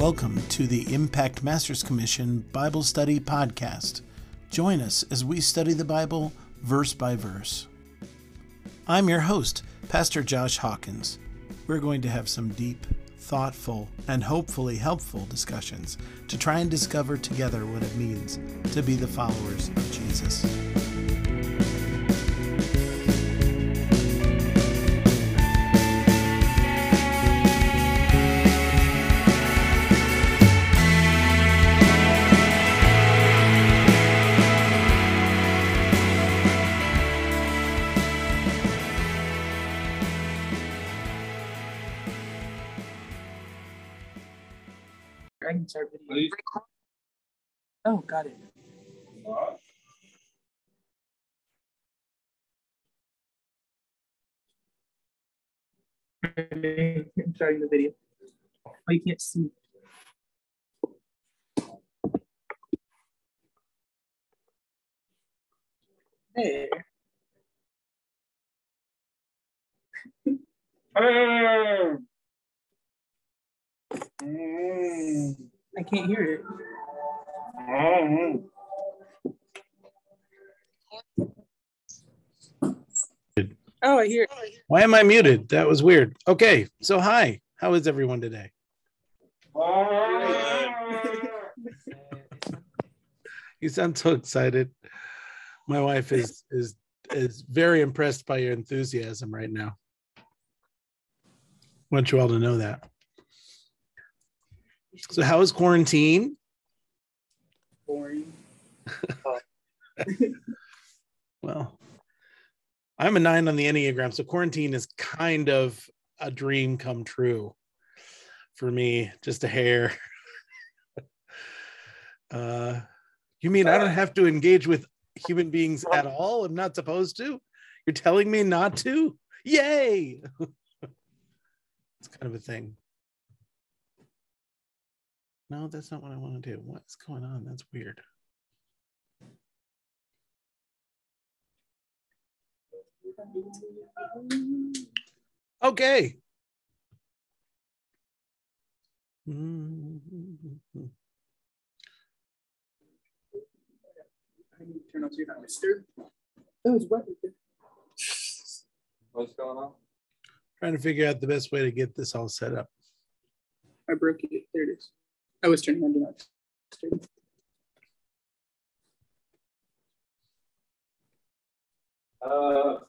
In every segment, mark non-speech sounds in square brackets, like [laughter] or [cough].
Welcome to the Impact Masters Commission Bible Study Podcast. Join us as we study the Bible verse by verse. I'm your host, Pastor Josh Hawkins. We're going to have some deep, thoughtful, and hopefully helpful discussions to try and discover together what it means to be the followers of Jesus. Start video. Oh, got it. I'm starting the video. Oh, you can't see. There. [laughs] Mm. I can't hear it. Oh, I hear it. Why am I muted? That was weird. Okay, so hi. How is everyone today? [laughs] You sound so excited. My wife is is is very impressed by your enthusiasm right now. want you all to know that. So how is quarantine? Boring. [laughs] Well, I'm a nine on the Enneagram, so quarantine is kind of a dream come true for me, just a hair. [laughs] uh, you mean I don't have to engage with human beings at all? I'm not supposed to? You're telling me not to? Yay! [laughs] it's kind of a thing. No, that's not what I want to do. What's going on? That's weird. Okay. Mhm. I need to turn on so you're not disturbed. Oh, it's wet. What's going on? Trying to figure out the best way to get this all set up. I broke it. There it is. I was turning on do not disturb. Uh,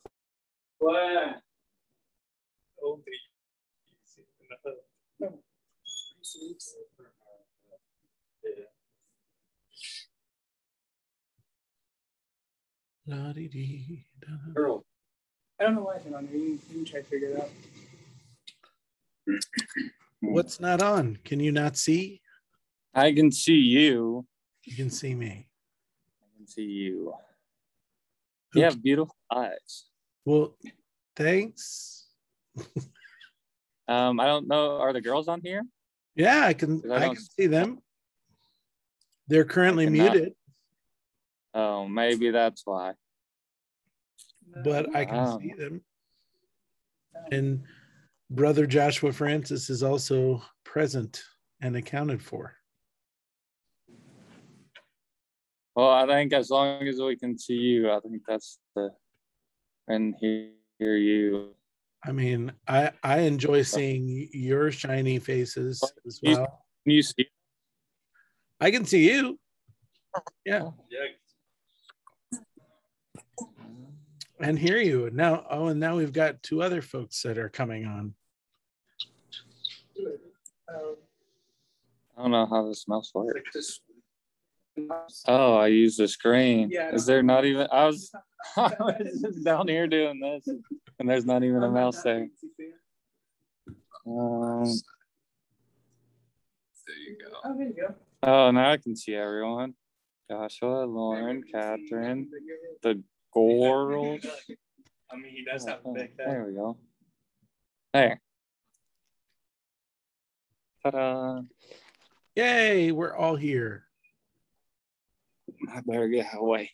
what? La-dee-dee-da. Earl, I don't know why it's not on there. You can, you can try to figure it out. What's not on? Can you not see? I can see you. You can see me. I can see you. You have beautiful eyes. Well, thanks. Um, I don't know. Are the girls on here? Yeah, I can I I can see them. They're currently muted, Oh, maybe that's why. but I can Wow. see them. And brother Joshua Francis is also present and accounted for. Well, I think as long as we can see you, I think that's the and hear you. I mean, I I enjoy seeing your shiny faces as well. Can you see? I can see you. Yeah, yeah. and hear you now. Oh, and now we've got two other folks that are coming on. I don't know how this mouse works. like this. Oh, I use the screen. Yeah, Is there not even? I was, [laughs] [laughs] I was just down here doing this, and there's not even a mouse there. Um, There you go. Oh, there you go. oh, now I can see everyone. Joshua, Lauren, Catherine, the girls. [laughs] I mean, he does have a big head. There we go. There. Ta-da! Yay, we're all here. I better get away.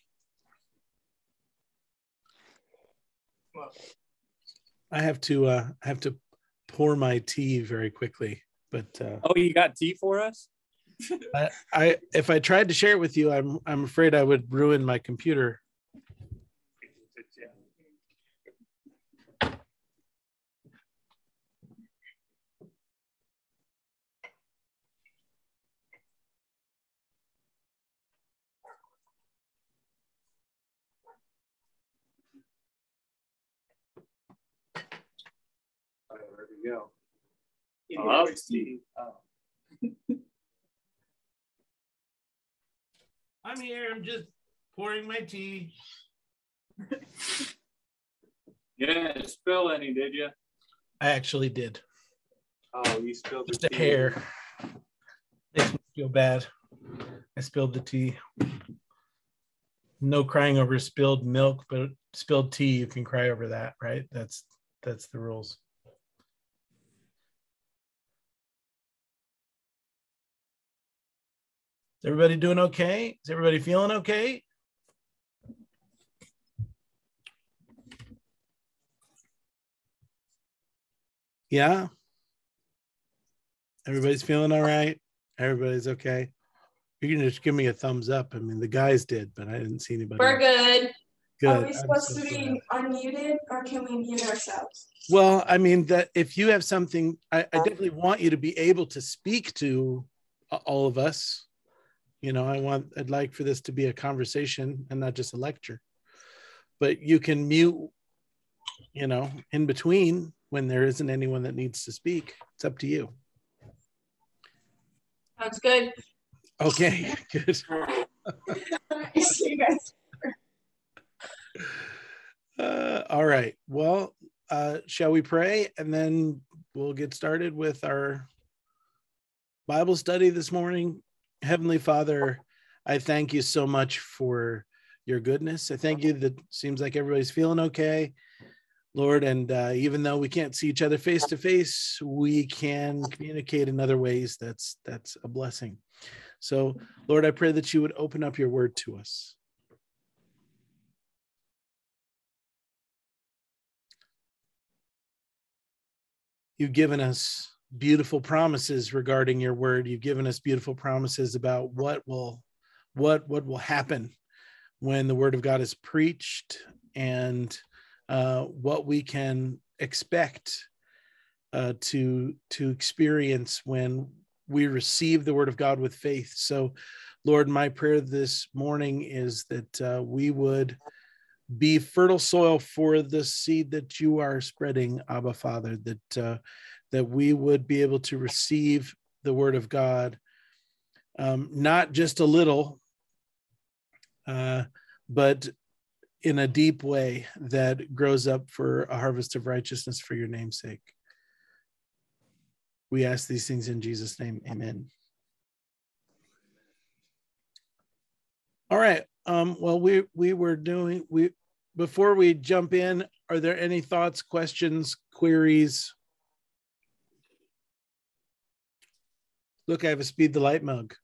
I have to uh I have to pour my tea very quickly. but uh, Oh, you got tea for us? I, I if I tried to share it with you, I'm I'm afraid I would ruin my computer. Oh, there we go. Indian Oh. Uh, [laughs] I'm here. I'm just pouring my tea. You didn't spill any, did you? I actually did. Oh, you spilled the Just a tea. hair. Makes me feel bad. I spilled the tea. No crying over spilled milk, but spilled tea, you can cry over that, right? That's that's the rules. Is everybody doing okay? Is everybody feeling okay? Yeah. Everybody's feeling all right. Everybody's okay. You can just give me a thumbs up. I mean, the guys did, but I didn't see anybody. We're good. Good. Are we supposed so to glad. be unmuted or can we mute ourselves? Well, I mean that if you have something, I, I definitely want you to be able to speak to all of us. You know, I want, I'd like for this to be a conversation and not just a lecture. But you can mute, you know, in between when there isn't anyone that needs to speak. It's up to you. Sounds good. Okay, [laughs] good. [laughs] See you guys. Uh, all right. Well, uh, shall we pray and then we'll get started with our Bible study this morning? Heavenly Father, I thank you so much for your goodness. I thank you that seems like everybody's feeling okay, Lord. And uh, even though we can't see each other face to face, we can communicate in other ways. That's that's a blessing. So, Lord, I pray that you would open up your word to us. you've given us beautiful promises regarding your word. You've given us beautiful promises about what will what what will happen when the word of god is preached and uh, what we can expect uh, to to experience when we receive the word of god with faith. So lord my prayer this morning is that uh, we would be fertile soil for the seed that you are spreading abba father that uh, that we would be able to receive the word of god um, not just a little uh, but in a deep way that grows up for a harvest of righteousness for your name's sake we ask these things in jesus name. Amen. All right. Um, well we we were doing we before we jump in are there any thoughts questions queries look i have a speed the light mug.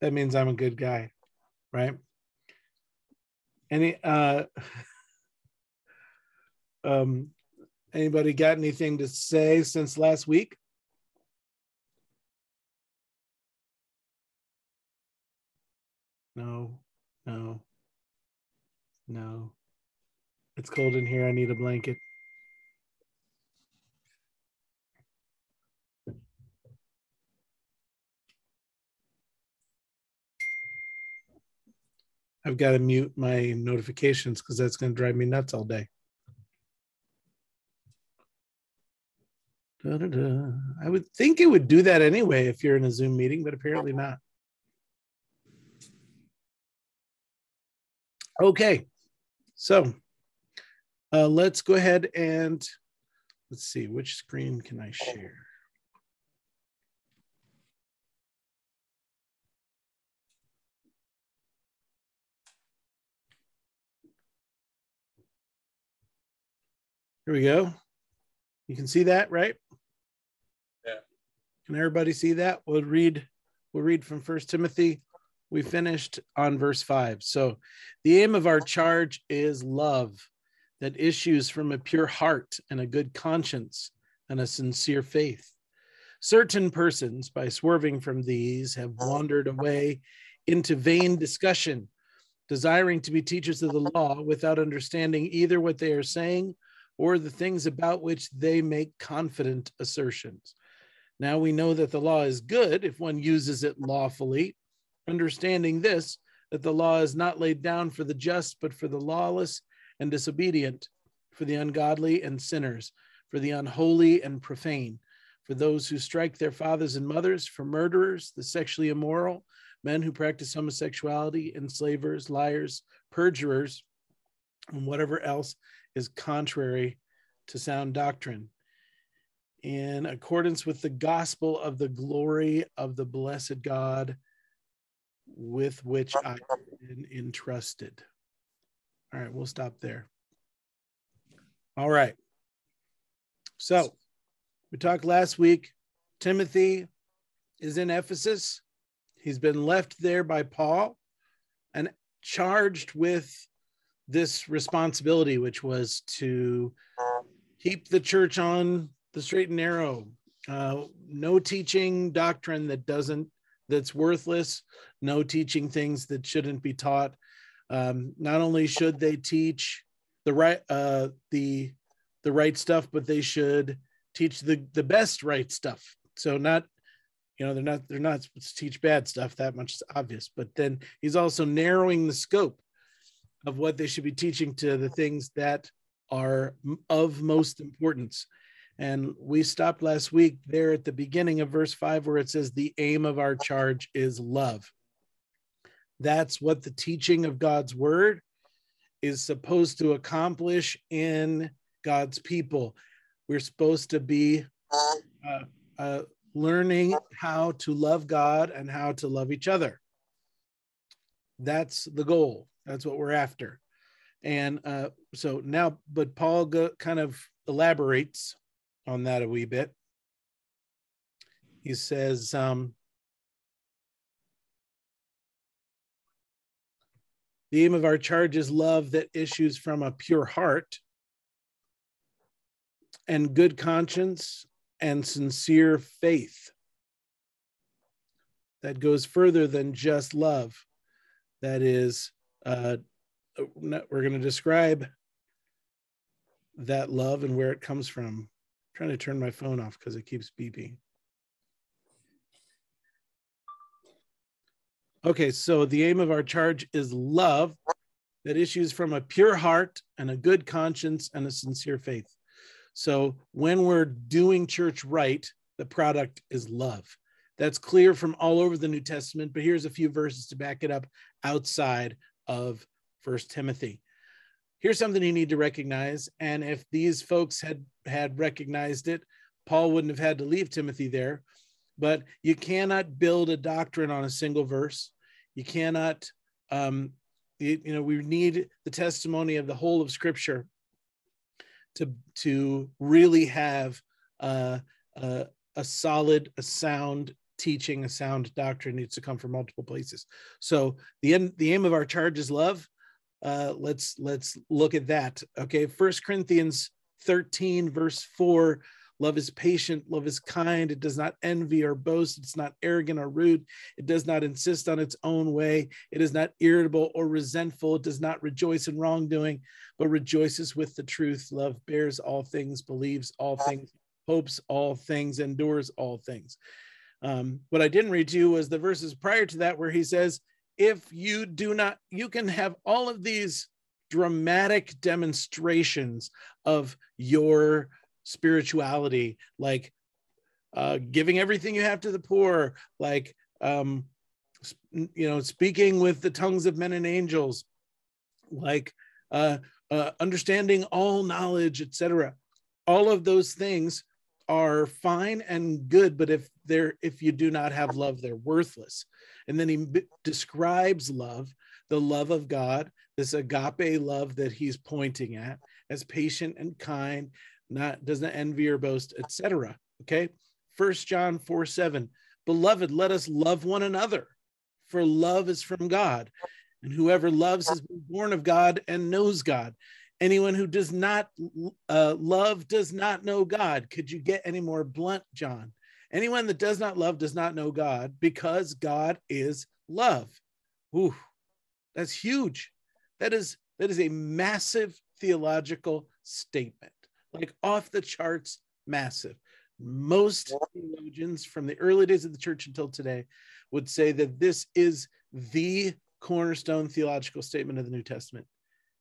That means i'm a good guy right? Any uh [laughs] um anybody got anything to say since last week? No no no. It's cold in here. I need a blanket I've got to mute my notifications because that's going to drive me nuts all day. Da-da-da. I would think it would do that anyway if you're in a Zoom meeting, but apparently not. Okay, so uh, let's go ahead and let's see which screen can I share. Here we go. You can see that, right? Yeah. Can everybody see that? We'll read. We'll read from First Timothy. We finished on verse five. So, the aim of our charge is love that issues from a pure heart and a good conscience and a sincere faith. Certain persons, by swerving from these, have wandered away into vain discussion, desiring to be teachers of the law without understanding either what they are saying or the things about which they make confident assertions. Now we know that the law is good if one uses it lawfully, understanding this, that the law is not laid down for the just, but for the lawless and disobedient, for the ungodly and sinners, for the unholy and profane, for those who strike their fathers and mothers, for murderers, the sexually immoral, men who practice homosexuality, enslavers, liars, perjurers, and whatever else is contrary to sound doctrine in accordance with the gospel of the glory of the blessed God with which I have been entrusted. All right, we'll stop there. All right. So we talked last week. Timothy is in Ephesus. He's been left there by Paul and charged with this responsibility, which was to keep the church on the straight and narrow. Uh, no teaching doctrine that doesn't that's worthless. No teaching things that shouldn't be taught. Um, not only should they teach the right uh, the the right stuff, but they should teach the the best right stuff. So not you know they're not they're not supposed to teach bad stuff. That much is obvious. But then he's also narrowing the scope of what they should be teaching to the things that are of most importance. And we stopped last week there at the beginning of verse five, where it says, The aim of our charge is love. That's what the teaching of God's word is supposed to accomplish in God's people. We're supposed to be uh, uh, learning how to love God and how to love each other. That's the goal. That's what we're after. And uh, so now, but Paul go, kind of elaborates on that a wee bit. He says, um, the aim of our charge is love that issues from a pure heart and good conscience and sincere faith that goes further than just love. That is, uh, we're going to describe that love and where it comes from trying to turn my phone off because it keeps beeping. Okay, so the aim of our charge is love that issues from a pure heart and a good conscience and a sincere faith. So when we're doing church right, the product is love. That's clear from all over the New Testament, but here's a few verses to back it up outside of First Timothy here's something you need to recognize. And if these folks had had recognized it, Paul wouldn't have had to leave Timothy there. But you cannot build a doctrine on a single verse. You cannot, um, you, you know, we need the testimony of the whole of Scripture to to really have uh, uh, a solid, a sound teaching, a sound doctrine needs to come from multiple places. So the end, the aim of our charge is love uh, let's let's look at that. Okay, First Corinthians 13, verse 4. Love is patient, love is kind, it does not envy or boast, it's not arrogant or rude, it does not insist on its own way, it is not irritable or resentful, it does not rejoice in wrongdoing, but rejoices with the truth. Love bears all things, believes all things, hopes all things, endures all things. Um, what I didn't read to you was the verses prior to that where he says, if you do not, you can have all of these dramatic demonstrations of your spirituality, like uh, giving everything you have to the poor, like, um, you know, speaking with the tongues of men and angels, like uh, uh, understanding all knowledge, etc. All of those things are fine and good, but if they're if you do not have love, they're worthless. And then he b- describes love, the love of God, this agape love that he's pointing at as patient and kind, not does not envy or boast, etc. Okay. First John 4 7. Beloved, let us love one another, for love is from God. And whoever loves has been born of God and knows God. Anyone who does not uh, love does not know God. Could you get any more blunt, John? Anyone that does not love does not know God because God is love. Ooh, that's huge. That is that is a massive theological statement, like off the charts, massive. Most theologians from the early days of the church until today would say that this is the cornerstone theological statement of the New Testament.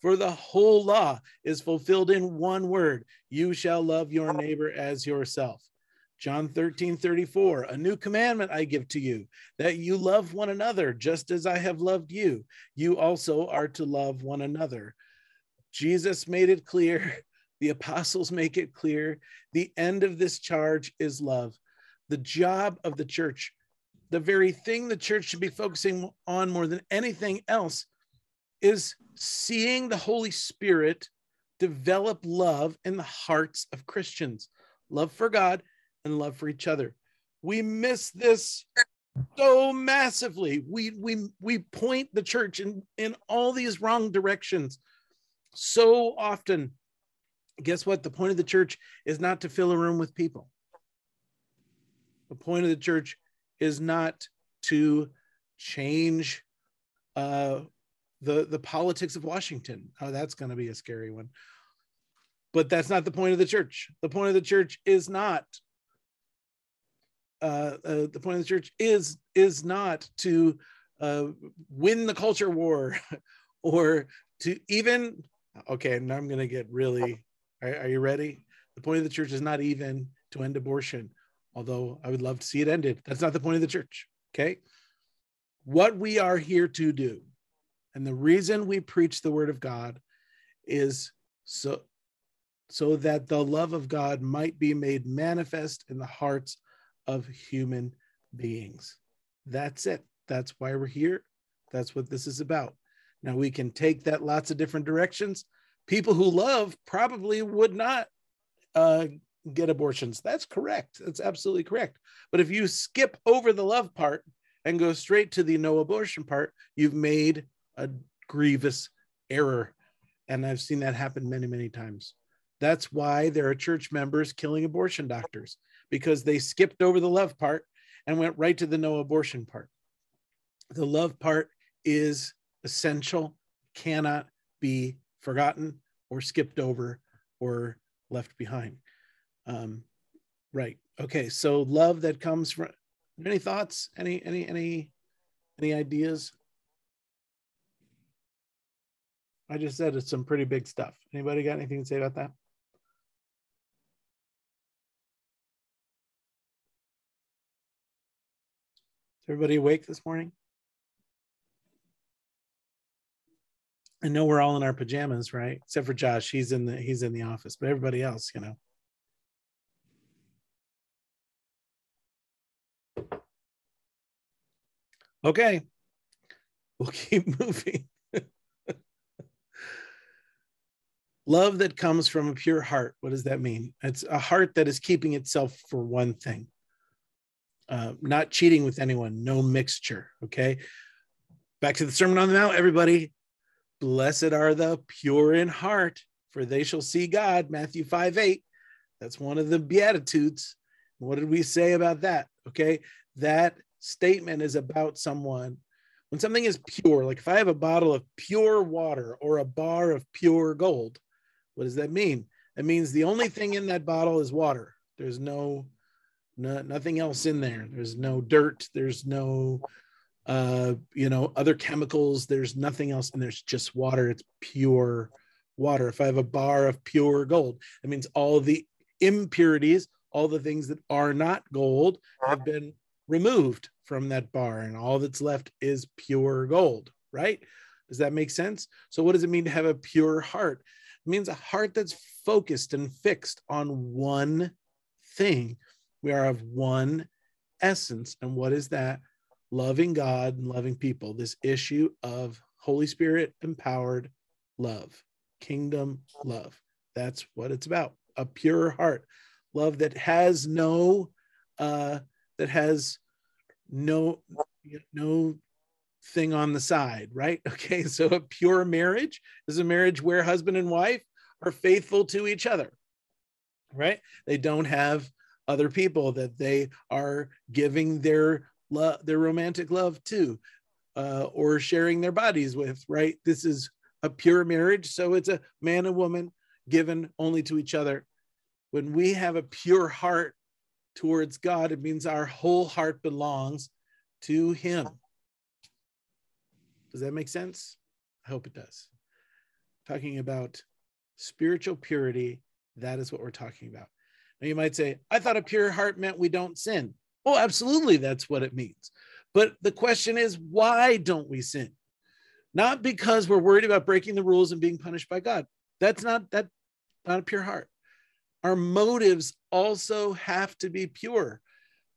For the whole law is fulfilled in one word, you shall love your neighbor as yourself. John 13, 34, a new commandment I give to you, that you love one another just as I have loved you. You also are to love one another. Jesus made it clear. [laughs] The apostles make it clear. The end of this charge is love. The job of the church, the very thing the church should be focusing on more than anything else, is seeing the Holy Spirit develop love in the hearts of Christians love for God and love for each other. We miss this so massively. We we we point the church in in all these wrong directions so often. Guess what? The point of the church is not to fill a room with people. The point of the church is not to change uh, the the politics of Washington. Oh, that's going to be a scary one. But that's not the point of the church. The point of the church is not uh, uh, the point of the church is is not to uh, win the culture war [laughs] or to even okay now i'm going to get really are, are, you ready the point of the church is not even to end abortion although i would love to see it ended that's not the point of the church okay what we are here to do and the reason we preach the word of god is so so that the love of god might be made manifest in the hearts of human beings. That's it. That's why we're here. That's what this is about. Now, we can take that lots of different directions. People who love probably would not uh, get abortions. That's correct. That's absolutely correct. But if you skip over the love part and go straight to the no abortion part, you've made a grievous error. And I've seen that happen many, many times. That's why there are church members killing abortion doctors because they skipped over the love part and went right to the no abortion part. The love part is essential, cannot be forgotten or skipped over or left behind. Um, right. Okay. So love that comes from any thoughts? Any any any any ideas? I just said it's some pretty big stuff. Anybody got anything to say about that? everybody awake this morning? I know we're all in our pajamas, right? Except for Josh, he's in the he's in the office, but everybody else, you know. Okay. We'll [laughs] keep moving. Love that comes from a pure heart. What does that mean? It's a heart that is keeping itself for one thing. Uh, not cheating with anyone, no mixture. Okay. Back to the Sermon on the Mount, everybody. Blessed are the pure in heart, for they shall see God. Matthew 5 8. That's one of the Beatitudes. What did we say about that? Okay. That statement is about someone. When something is pure, like if I have a bottle of pure water or a bar of pure gold, what does that mean? It means the only thing in that bottle is water. There's no no, nothing else in there. There's no dirt. There's no, uh, you know, other chemicals. There's nothing else, and there's just water. It's pure water. If I have a bar of pure gold, that means all the impurities, all the things that are not gold, have been removed from that bar, and all that's left is pure gold. Right? Does that make sense? So, what does it mean to have a pure heart? Means a heart that's focused and fixed on one thing we are of one essence. And what is that? Loving God and loving people. This issue of Holy Spirit empowered love, kingdom love. That's what it's about. A pure heart, love that has no, uh, that has no, no thing on the side, right? [laughs] Okay, so a pure marriage is a marriage where husband and wife are faithful to each other, right? They don't have other people that they are giving their love, their romantic love to, uh, or sharing their bodies with, right? This is a pure marriage, so it's a man and woman given only to each other. When we have a pure heart towards God, it means our whole heart belongs to Him. Does that make sense? I hope it does. Talking about spiritual purity, that is what we're talking about. Now you might say, I thought a pure heart meant we don't sin. Oh, absolutely, that's what it means. But the question is, why don't we sin? Not because we're worried about breaking the rules and being punished by God. That's not that not a pure heart. Our motives also have to be pure.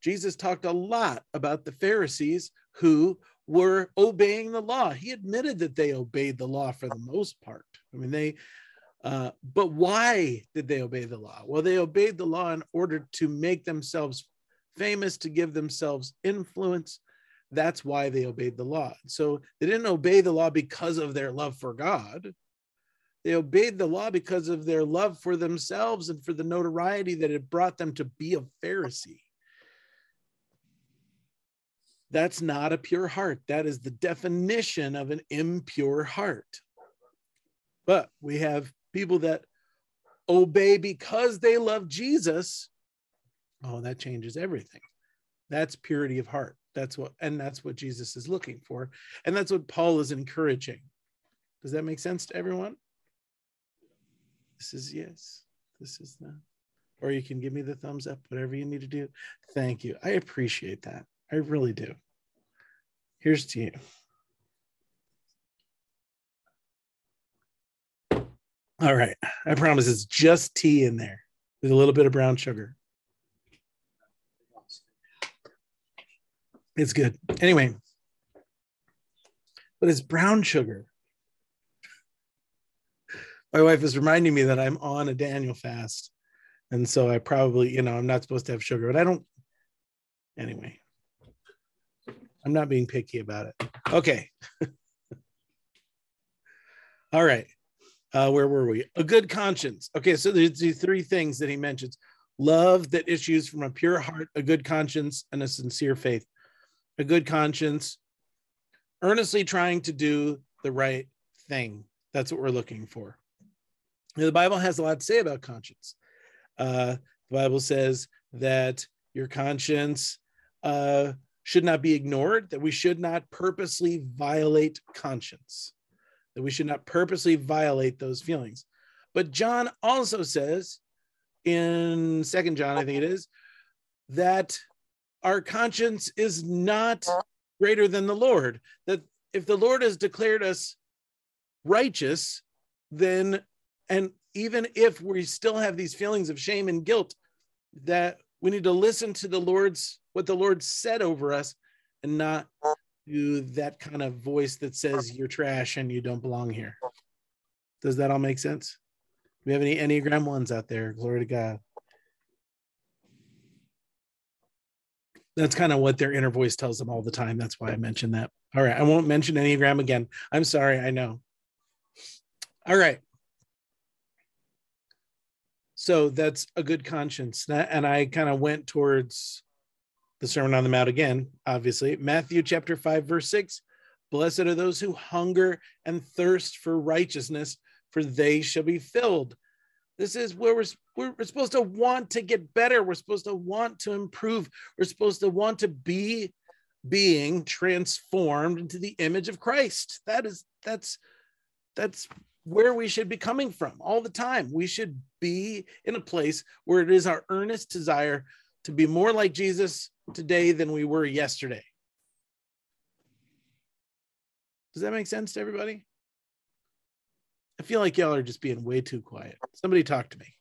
Jesus talked a lot about the Pharisees who were obeying the law. He admitted that they obeyed the law for the most part. I mean, they, uh, but why did they obey the law? Well, they obeyed the law in order to make themselves famous, to give themselves influence. That's why they obeyed the law. So they didn't obey the law because of their love for God. They obeyed the law because of their love for themselves and for the notoriety that it brought them to be a Pharisee. That's not a pure heart. That is the definition of an impure heart. But we have people that obey because they love Jesus. Oh, that changes everything. That's purity of heart. That's what, and that's what Jesus is looking for. And that's what Paul is encouraging. Does that make sense to everyone? This is yes. This is not. Or you can give me the thumbs up, whatever you need to do. Thank you. I appreciate that. I really do. Here's to you. All right. I promise it's just tea in there with a little bit of brown sugar. It's good. Anyway, but it's brown sugar. My wife is reminding me that I'm on a Daniel fast. And so I probably, you know, I'm not supposed to have sugar, but I don't. Anyway, I'm not being picky about it. Okay. [laughs] All right. Uh, where were we? A good conscience. Okay, so there's the three things that he mentions love that issues from a pure heart, a good conscience, and a sincere faith. A good conscience, earnestly trying to do the right thing. That's what we're looking for. Now, the Bible has a lot to say about conscience. Uh, the Bible says that your conscience uh, should not be ignored, that we should not purposely violate conscience, that we should not purposely violate those feelings. But John also says in Second John, I think it is, that our conscience is not greater than the Lord. That if the Lord has declared us righteous, then, and even if we still have these feelings of shame and guilt, that we need to listen to the Lord's what the Lord said over us and not to that kind of voice that says you're trash and you don't belong here. Does that all make sense? Do we have any Enneagram ones out there? Glory to God. That's kind of what their inner voice tells them all the time. That's why I mentioned that. All right. I won't mention Enneagram again. I'm sorry. I know. All right. So that's a good conscience. And I kind of went towards the Sermon on the Mount again, obviously. Matthew chapter 5, verse 6 Blessed are those who hunger and thirst for righteousness, for they shall be filled. This is where we're, we're, supposed to want to get better. We're supposed to want to improve. We're supposed to want to be being transformed into the image of Christ. That is, that's, that's where we should be coming from all the time. We should be in a place where it is our earnest desire to be more like Jesus today than we were yesterday. Does that make sense to everybody? I feel like y'all are just being way too quiet. Somebody talk to me.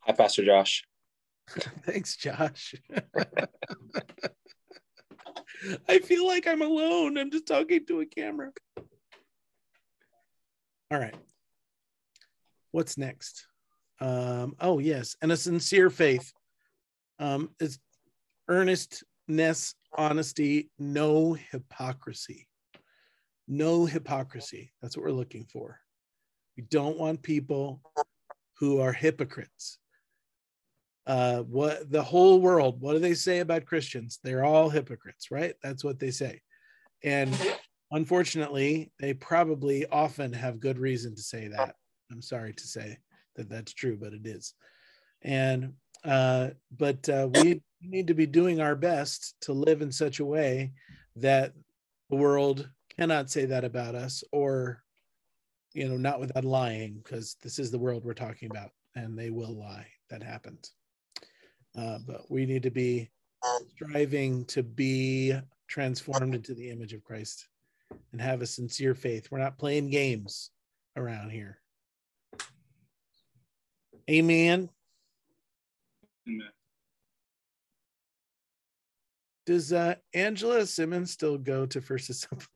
Hi, Pastor Josh. [laughs] Thanks, Josh. [laughs] I feel like I'm alone. I'm just talking to a camera. All right. What's next? Um, oh, yes. And a sincere faith. Um, it's earnestness, honesty, no hypocrisy. No hypocrisy. That's what we're looking for. We don't want people who are hypocrites. Uh, what the whole world, what do they say about Christians? They're all hypocrites, right? That's what they say. And unfortunately, they probably often have good reason to say that. I'm sorry to say that that's true, but it is. And uh, but uh, we need to be doing our best to live in such a way that the world cannot say that about us, or you know, not without lying, because this is the world we're talking about, and they will lie. That happens. Uh, but we need to be striving to be transformed into the image of Christ and have a sincere faith. We're not playing games around here. Amen. Amen. Does uh, Angela Simmons still go to First Assembly?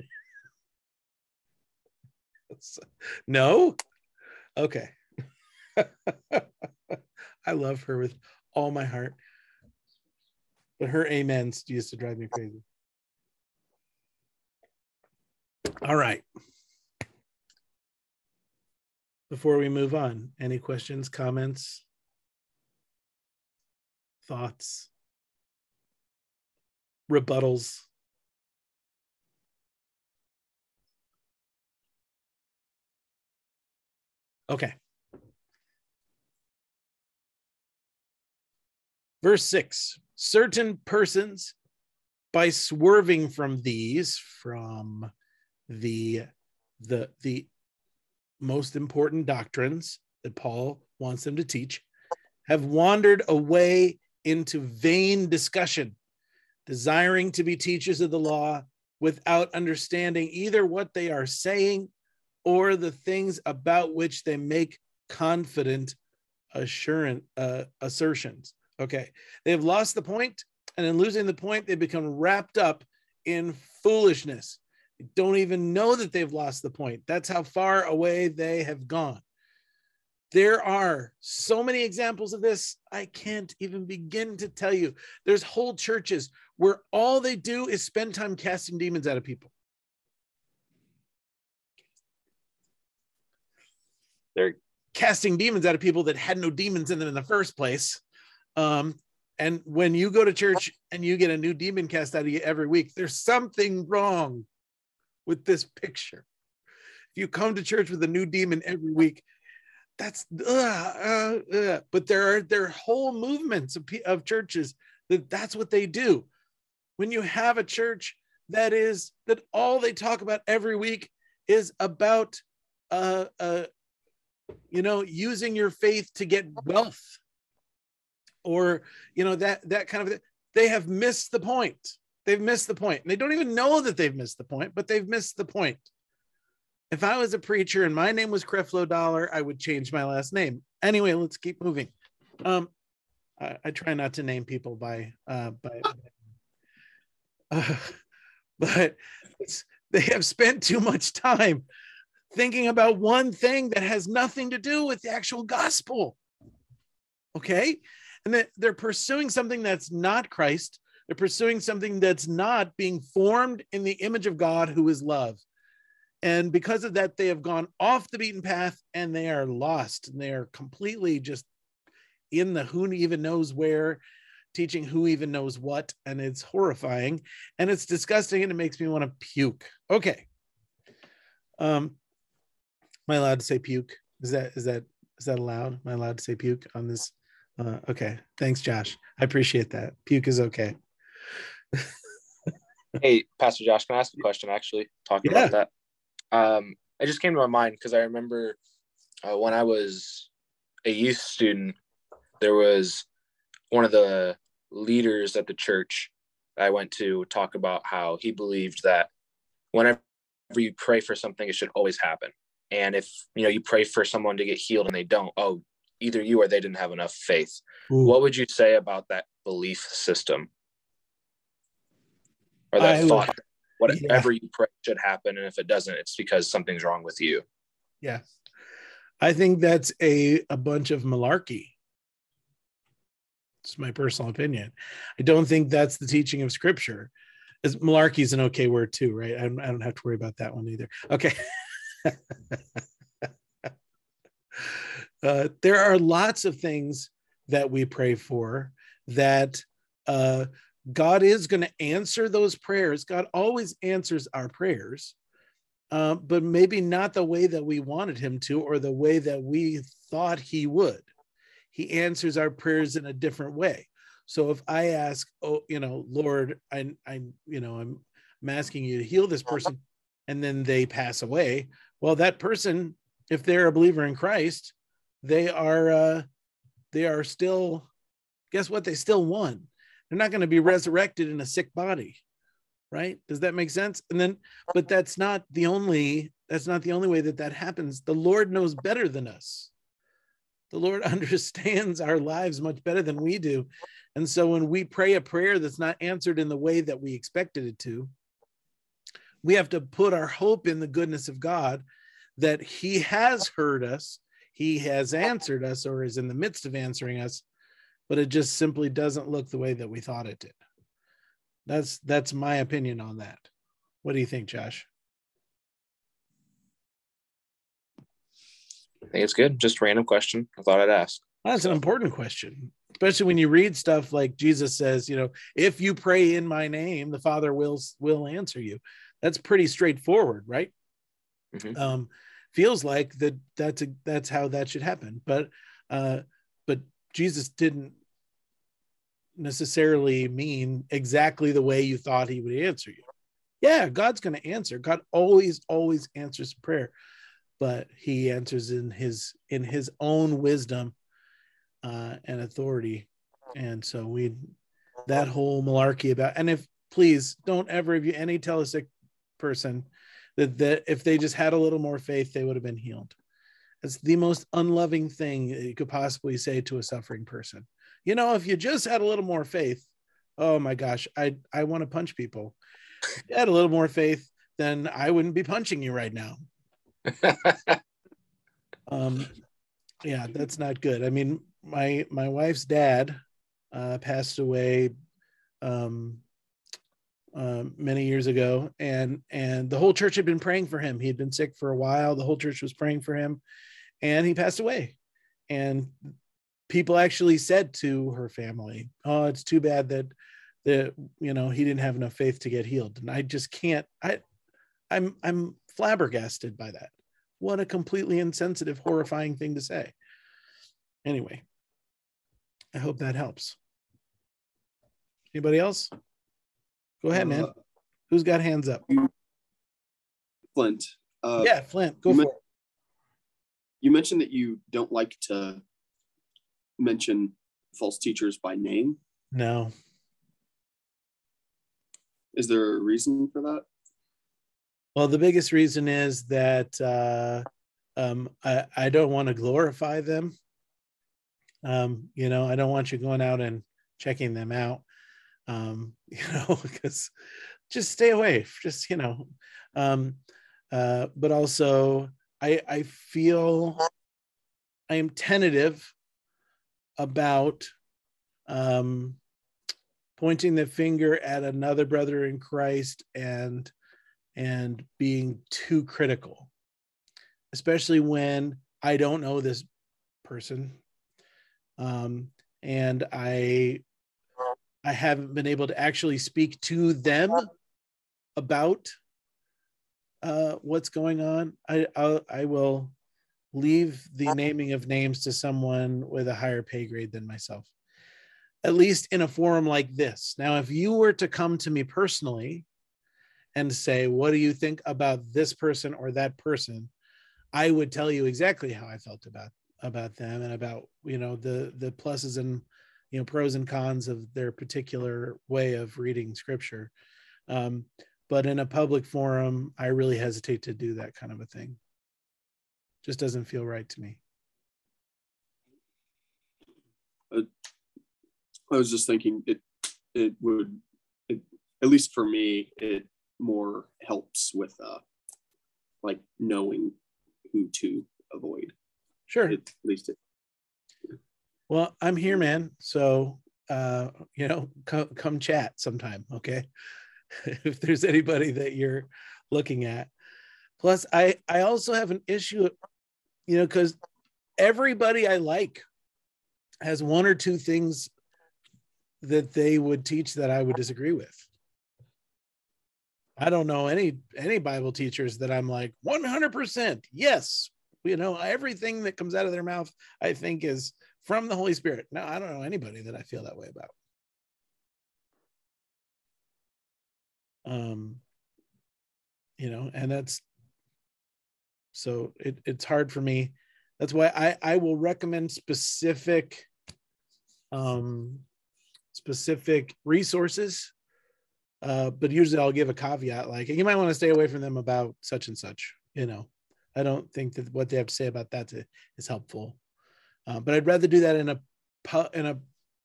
[laughs] no? Okay. [laughs] I love her with all my heart. But her amens used to drive me crazy. All right. Before we move on, any questions, comments, thoughts, rebuttals? Okay. Verse 6 Certain persons, by swerving from these, from the the the most important doctrines that Paul wants them to teach, have wandered away into vain discussion, desiring to be teachers of the law without understanding either what they are saying or the things about which they make confident assurance uh, assertions. Okay. They've lost the point, and in losing the point, they become wrapped up in foolishness. They don't even know that they've lost the point. That's how far away they have gone. There are so many examples of this, I can't even begin to tell you. There's whole churches where all they do is spend time casting demons out of people. They're casting demons out of people that had no demons in them in the first place. Um, and when you go to church and you get a new demon cast out of you every week, there's something wrong with this picture. If you come to church with a new demon every week, that's uh, uh, uh. but there are there are whole movements of, of churches that that's what they do. When you have a church that is that all they talk about every week is about uh, uh you know using your faith to get wealth or you know that that kind of they have missed the point. They've missed the point. And they don't even know that they've missed the point but they've missed the point. If i was a preacher and my name was creflo dollar i would change my last name. Anyway let's keep moving. Um i, I try not to name people by uh by [laughs] uh, but they have spent too much time thinking about one thing that has nothing to do with the actual gospel. Okay and that they're pursuing something that's not Christ. They're pursuing something that's not being formed in the image of God who is love. And because of that, they have gone off the beaten path and they are lost. And they are completely just in the who even knows where, teaching who even knows what. And it's horrifying and it's disgusting and it makes me want to puke. Okay. Um, am I allowed to say puke? Is that is that is that allowed? Am I allowed to say puke on this uh, okay. Thanks, Josh. I appreciate that. Puke is okay. [laughs] hey, Pastor Josh, can I ask a question actually talking yeah. about that? Um, it just came to my mind because I remember uh, when I was a youth student, there was one of the leaders at the church I went to talk about how he believed that whenever you pray for something, it should always happen. And if you know you pray for someone to get healed and they don't, oh, either you or they didn't have enough faith. Ooh. What would you say about that belief system? Or that I thought whatever you pray should happen, and if it doesn't, it's because something's wrong with you. Yeah. I think that's a, a bunch of malarkey. It's my personal opinion. I don't think that's the teaching of scripture. As malarkey is an okay word too, right? I I don't have to worry about that one either. Okay. [laughs] uh, there are lots of things that we pray for that uh, God is going to answer those prayers. God always answers our prayers uh, but maybe not the way that we wanted him to or the way that we thought he would. He answers our prayers in a different way. So if I ask, oh, you know, Lord, I, I, you know, I'm, I'm asking you to heal this person, and then they pass away. Well, that person, if they're a believer in Christ, they are, uh, they are still. Guess what? They still won. They're not going to be resurrected in a sick body right does that make sense and then but that's not the only that's not the only way that that happens the lord knows better than us the lord [laughs] understands our lives much better than we do and so when we pray a prayer that's not answered in the way that we expected it to we have to put our hope in the goodness of god that he has heard us he has answered us or is in the midst of answering us but it just simply doesn't look the way that we thought it did that's that's my opinion on that. What do you think, Josh? I think it's good. Just a random question. I thought I'd ask. That's an important question, especially when you read stuff like Jesus says, you know, if you pray in my name, the Father will will answer you. That's pretty straightforward, right? Mhm. Um, feels like that that's a, that's how that should happen, but uh, but Jesus didn't necessarily mean exactly the way you thought he would answer you. Yeah, God's going to answer. God always always answers prayer, but he answers in his in his own wisdom uh, and authority. And so we that whole malarkey about and if please don't ever if you any a person that that if they just had a little more faith, they would have been healed. It's the most unloving thing you could possibly say to a suffering person you know, if you just had a little more faith, oh my gosh, I I want to punch people. If you had a little more faith, then I wouldn't be punching you right now. [laughs] Um, yeah, that's not good. I mean, my my wife's dad uh, passed away um, uh, many years ago, and and the whole church had been praying for him. He had been sick for a while. The whole church was praying for him, and he passed away. And people actually said to her family, "Oh, it's too bad that that you know he didn't have enough faith to get healed." And I just can't. I I'm I'm flabbergasted by that. What a completely insensitive, horrifying thing to say. Anyway, I hope that helps. Anybody else? Go ahead, man. Uh, Who's got hands up? Flint. Uh, yeah, Flint, go you for men- it. You mentioned that you don't like to mention false teachers by name. No, Is there a reason for that? Well, the biggest reason is that uh, um, I, I don't want to glorify them. Um, you know, I don't want you going out and checking them out. Um, [laughs] you know, because just stay away. Just you know, um, uh, but also I I feel I am tentative about um, pointing the finger at another brother in Christ and and being too critical, especially when I don't know this person, um, and I I haven't been able to actually speak to them about uh, what's going on. I I'll, I will leave the naming of names to someone with a higher pay grade than myself at least in a forum like this. Now if you were to come to me personally and say what do you think about this person or that person? I would tell you exactly how i felt about about them and about you know the the pluses and you know pros and cons of their particular way of reading scripture um, but in a public forum i really hesitate to do that kind of a thing just doesn't feel right to me uh, I was just thinking it it would it, at least for me it more helps with uh like knowing who to avoid. Sure. At least it. Well, I'm here, man. So, uh, you know, come, come chat sometime. Okay. [laughs] if there's anybody that you're looking at. Plus, I, I also have an issue, you know, because everybody I like has one or two things that they would teach that I would disagree with. I don't know any any Bible teachers that I'm like 100% yes, you know everything that comes out of their mouth I think is from the Holy Spirit. No, I don't know anybody that I feel that way about. Um, you know, and that's so it, it's hard for me. That's why I I will recommend specific um specific resources uh, but usually I'll give a caveat like you might want to stay away from them about such and such. You know, I don't think that what they have to say about that to, is helpful. Uh, but I'd rather do that in a in a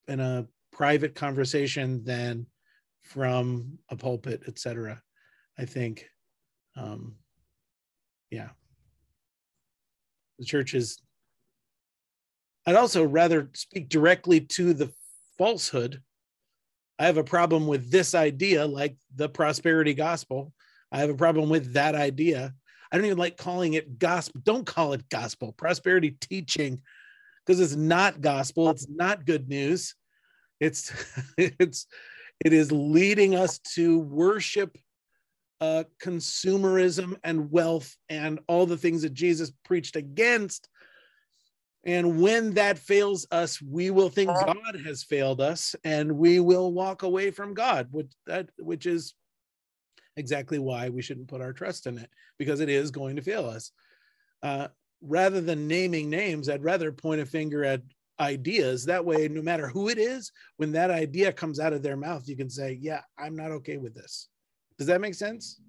in a private conversation than from a pulpit, etc. I think, um, yeah, the church is. I'd also rather speak directly to the falsehood I have a problem with this idea, like the prosperity gospel. I have a problem with that idea. I don't even like calling it gospel. Don't call it gospel, prosperity teaching, because it's not gospel. It's not good news. It's [laughs] it's it is leading us to worship uh, consumerism and wealth and all the things that Jesus preached against and when that fails us, we will think God has failed us and we will walk away from God, which that which is exactly why we shouldn't put our trust in it because it is going to fail us. Uh, rather than naming names, I'd rather point a finger at ideas. That way, no matter who it is, when that idea comes out of their mouth, you can say, Yeah, I'm not okay with this. Does that make sense?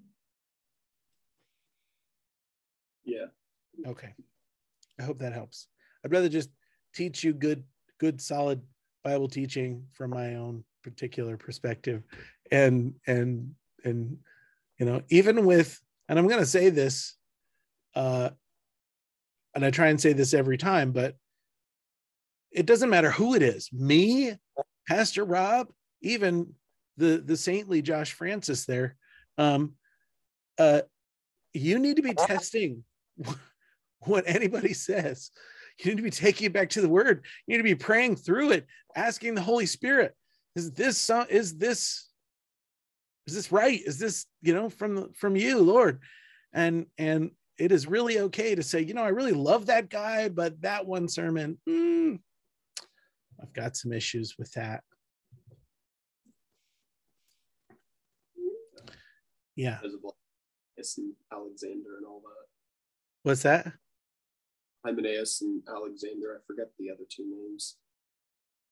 Yeah. Okay. I hope that helps. I'd rather just teach you good, good, solid Bible teaching from my own particular perspective, and and and you know, even with, and I'm going to say this, uh, and I try and say this every time, but it doesn't matter who it is, me, Pastor Rob, even the the saintly Josh Francis there. Um, uh, you need to be testing [laughs] what anybody says you need to be taking it back to the word. You need to be praying through it, asking the Holy Spirit, is this is this is this right? Is this, you know, from from you, Lord? And and it is really okay to say, you know, I really love that guy, but that one sermon, mm, I've got some issues with that. Yeah. Yes, and Alexander and all that. What's that? Hymenaeus and Alexander. I forget the other two names.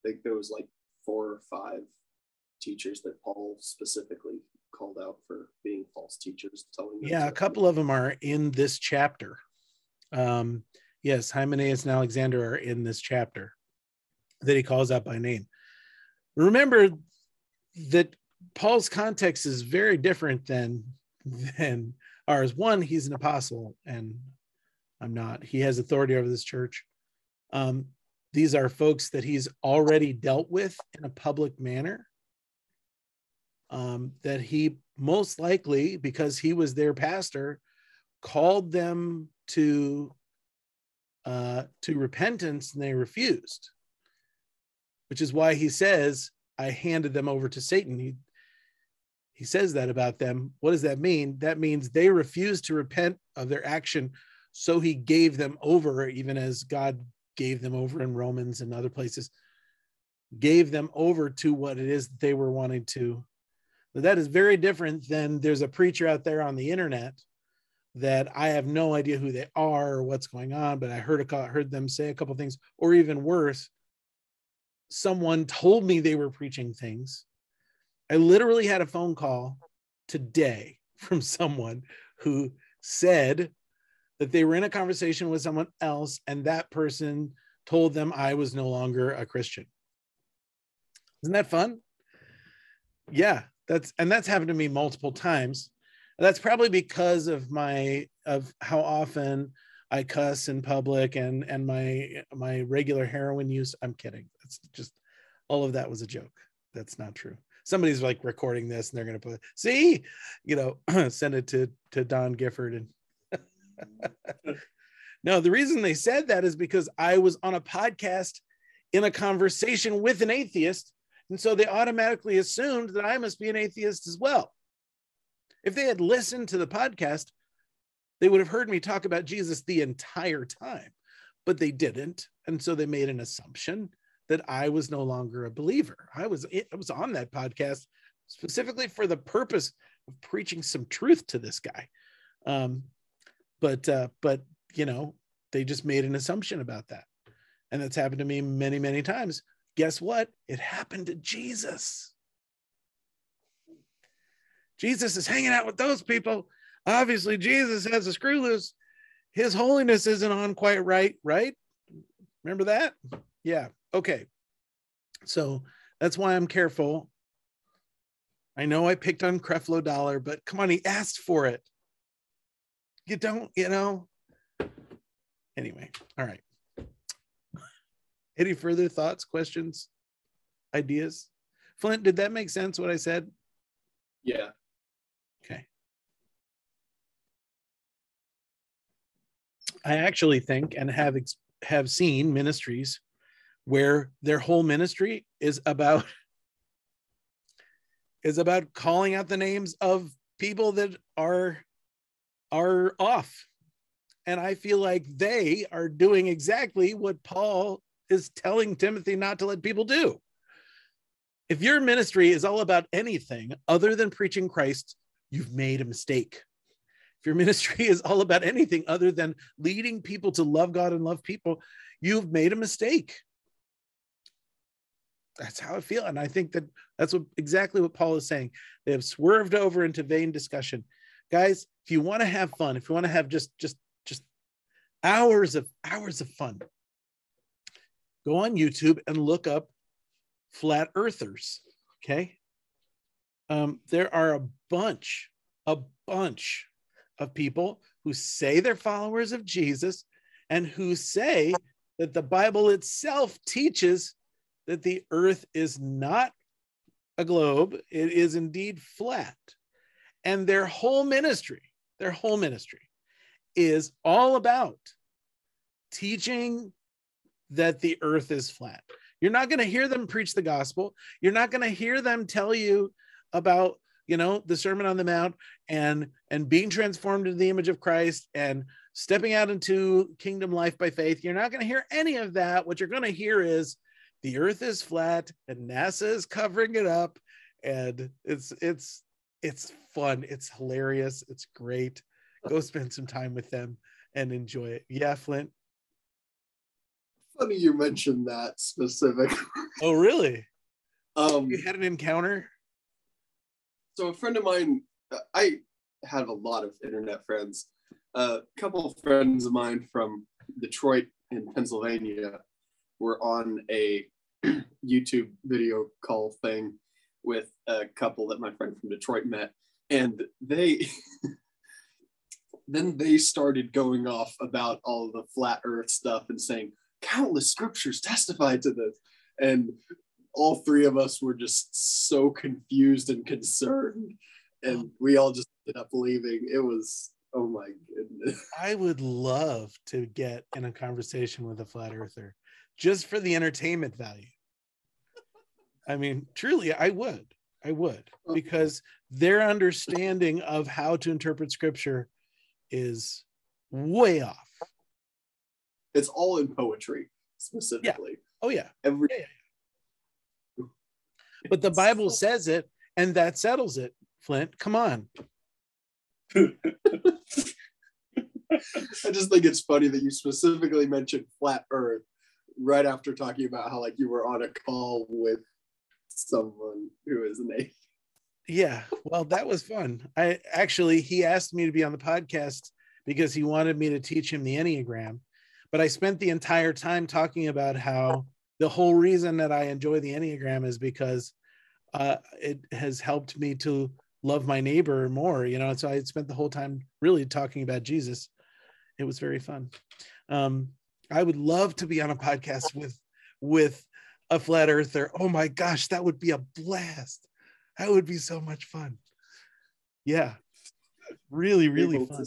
I think there was like four or five teachers that Paul specifically called out for being false teachers, telling Yeah, a couple of them are in this chapter. Um, yes, Hymenaeus and Alexander are in this chapter that he calls out by name. Remember that Paul's context is very different than than ours. One, he's an apostle, and I'm not. He has authority over this church. Um, these are folks that he's already dealt with in a public manner. Um, that he most likely, because he was their pastor, called them to uh, to repentance, and they refused. Which is why he says, "I handed them over to Satan." He he says that about them. What does that mean? That means they refused to repent of their action so he gave them over, even as God gave them over in Romans and other places, gave them over to what it is that they were wanting to. That is very different than there's a preacher out there on the internet that I have no idea who they are or what's going on, but I heard a heard them say a couple things, or even worse, someone told me they were preaching things. I literally had a phone call today [laughs] from someone who said that they were in a conversation with someone else and that person told them I was no longer a Christian. Isn't that fun? Yeah, that's and that's happened to me multiple times. That's probably because of my of how often I cuss in public and and my my regular heroin use. I'm kidding. That's just all of that was a joke. That's not true. Somebody's like recording this and they're gonna put see, you know, [clears throat] send it to to Don Gifford and [laughs] no, the reason they said that is because I was on a podcast in a conversation with an atheist. And so they automatically assumed that I must be an atheist as well. If they had listened to the podcast, they would have heard me talk about Jesus the entire time, but they didn't. And so they made an assumption that I was no longer a believer. I was I was on that podcast specifically for the purpose of preaching some truth to this guy. Um, but uh, but you know they just made an assumption about that, and that's happened to me many many times. Guess what? It happened to Jesus. Jesus is hanging out with those people. Obviously, Jesus has a screw loose. His holiness isn't on quite right, right? Remember that? Yeah. Okay. So that's why I'm careful. I know I picked on Creflo Dollar, but come on, he asked for it. You don't, you know. Anyway, all right. Any further thoughts, questions, ideas? Flint, did that make sense what I said? Yeah. Okay. I actually think and have ex- have seen ministries where their whole ministry is about [laughs] is about calling out the names of people that are are off and i feel like they are doing exactly what paul is telling timothy not to let people do if your ministry is all about anything other than preaching christ you've made a mistake if your [laughs] ministry is all about anything other than leading people to love god and love people you've made a mistake that's how I feel. And I think that that's what exactly what Paul is saying. They have swerved over into vain discussion. Guys, if you want to have fun, if you want to have just just just hours of hours of fun, go on YouTube and look up flat earthers. Okay. Um, there are a bunch, a bunch of people who say they're followers of Jesus and who say that the Bible itself teaches that the earth is not a globe, it is indeed flat. And their whole ministry, their whole ministry is all about teaching that the earth is flat. You're not going to hear them preach the gospel. You're not going to hear them tell you about, you know, the Sermon on the Mount and and being transformed into the image of Christ and stepping out into kingdom life by faith. You're not going to hear any of that. What you're going to hear is the earth is flat and NASA is covering it up and it's it's it's fun, it's hilarious, it's great. Go spend some time with them and enjoy it. Yeah, Flint. Funny you mentioned that specific. [laughs] Oh, really? Um, You had an encounter? so a friend of mine, uh, I have a lot of internet friends. a couple of friends of mine from Detroit in Pennsylvania were on a [clears throat] YouTube video call thing with a couple that my friend from Detroit met, and they [laughs] then they started going off about all the flat Earth stuff and saying countless scriptures testify to this, and all three of us were just so confused and concerned, and we all just ended up leaving. It was oh my goodness. [laughs] I would love to get in a conversation with a flat earther just for the entertainment value. I mean, truly, I would. I would oh. because their understanding of how to interpret scripture is way off. It's all in poetry specifically. Oh, yeah. Every Yeah, But the Bible says it, and that settles it. Flint, come on. I just think it's funny that you specifically mentioned flat Earth right after talking about how like you were on a call with someone who is an atheist. Yeah, well, that was fun. I actually he asked me to be on the podcast because he wanted me to teach him the Enneagram. But I spent the entire time talking about how the whole reason that I enjoy the Enneagram is because uh, it has helped me to love my neighbor more, you know. So I spent the whole time really talking about Jesus. It was very fun. Um, I would love to be on a podcast with with a flat earther. Oh my gosh, that would be a blast. That would be so much fun. Yeah. Really, really fun.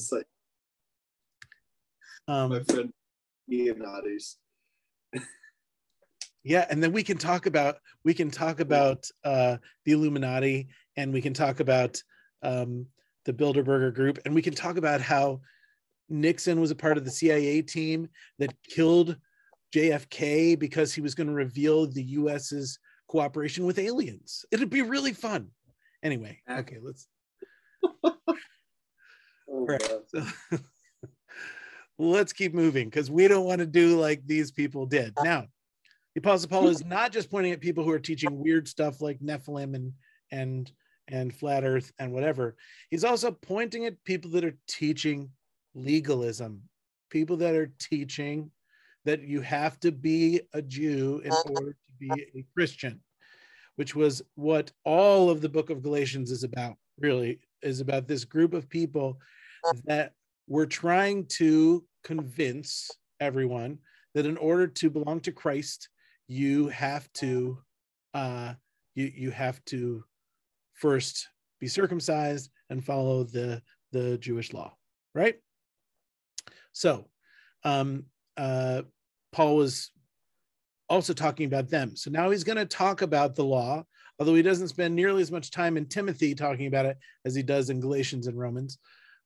Um, my friend Leonardis. [laughs] yeah and then we can talk about we can talk about uh the illuminati and we can talk about um the bilderberger group and we can talk about how nixon was a part of the cia team that killed jfk because he was going to reveal the us's cooperation with aliens. It'd be really fun. Anyway okay let's [laughs] Oh, Right. So [laughs] let's keep moving because we don't want to do like these people did. Uh, now, the Apostle Paul is not just pointing at people who are teaching weird stuff like Nephilim and and and flat Earth and whatever. He's also pointing at people that are teaching legalism, people that are teaching that you have to be a Jew in uh, order to be a Christian, which was what all of the book of Galatians is about. Really, is about this group of people uh, that were trying to convince everyone that in order to belong to Christ, you have to uh, you you have to first be circumcised and follow the the Jewish law, right? So, um, uh, Paul was also talking about them. So now he's going to talk about the law, although he doesn't spend nearly as much time in Timothy talking about it as he does in Galatians and Romans.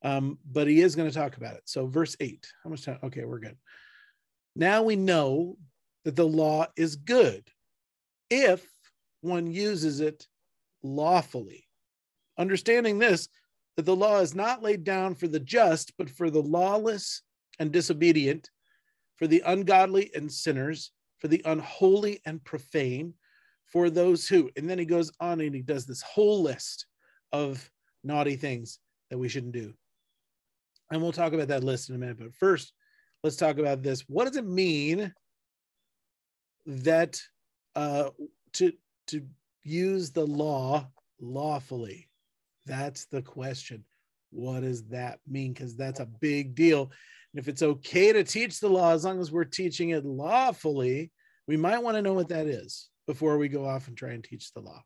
Um, but he is going to talk about it. So, verse 8, how much time? Okay, we're good. Now we know that the law is good if one uses it lawfully. Understanding this, that the law is not laid down for the just, but for the lawless and disobedient, for the ungodly and sinners, for the unholy and profane, for those who, and then he goes on and he does this whole list of naughty things that we shouldn't do. And we'll talk about that list in a minute. But first, let's talk about this. What does it mean that uh, to to use the law lawfully? That's the question. What does that mean? Because that's a big deal. And if it's okay to teach the law as long as we're teaching it lawfully, we might want to know what that is before we go off and try and teach the law.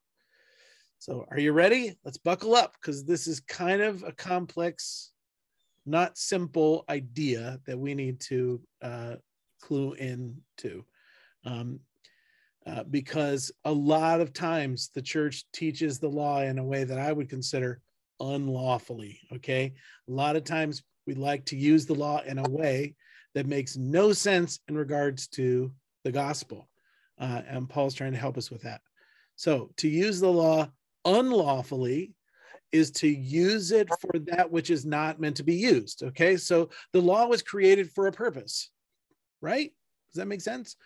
So, are you ready? Let's buckle up because this is kind of a complex, not simple idea that we need to uh, clue into. Um, uh, because a lot of times the church teaches the law in a way that I would consider unlawfully. Okay. A lot of times we like to use the law in a way that makes no sense in regards to the gospel. Uh, and Paul's trying to help us with that. So to use the law unlawfully is to use it for that which is not meant to be used. Okay. So the law was created for a purpose, right? Does that make sense?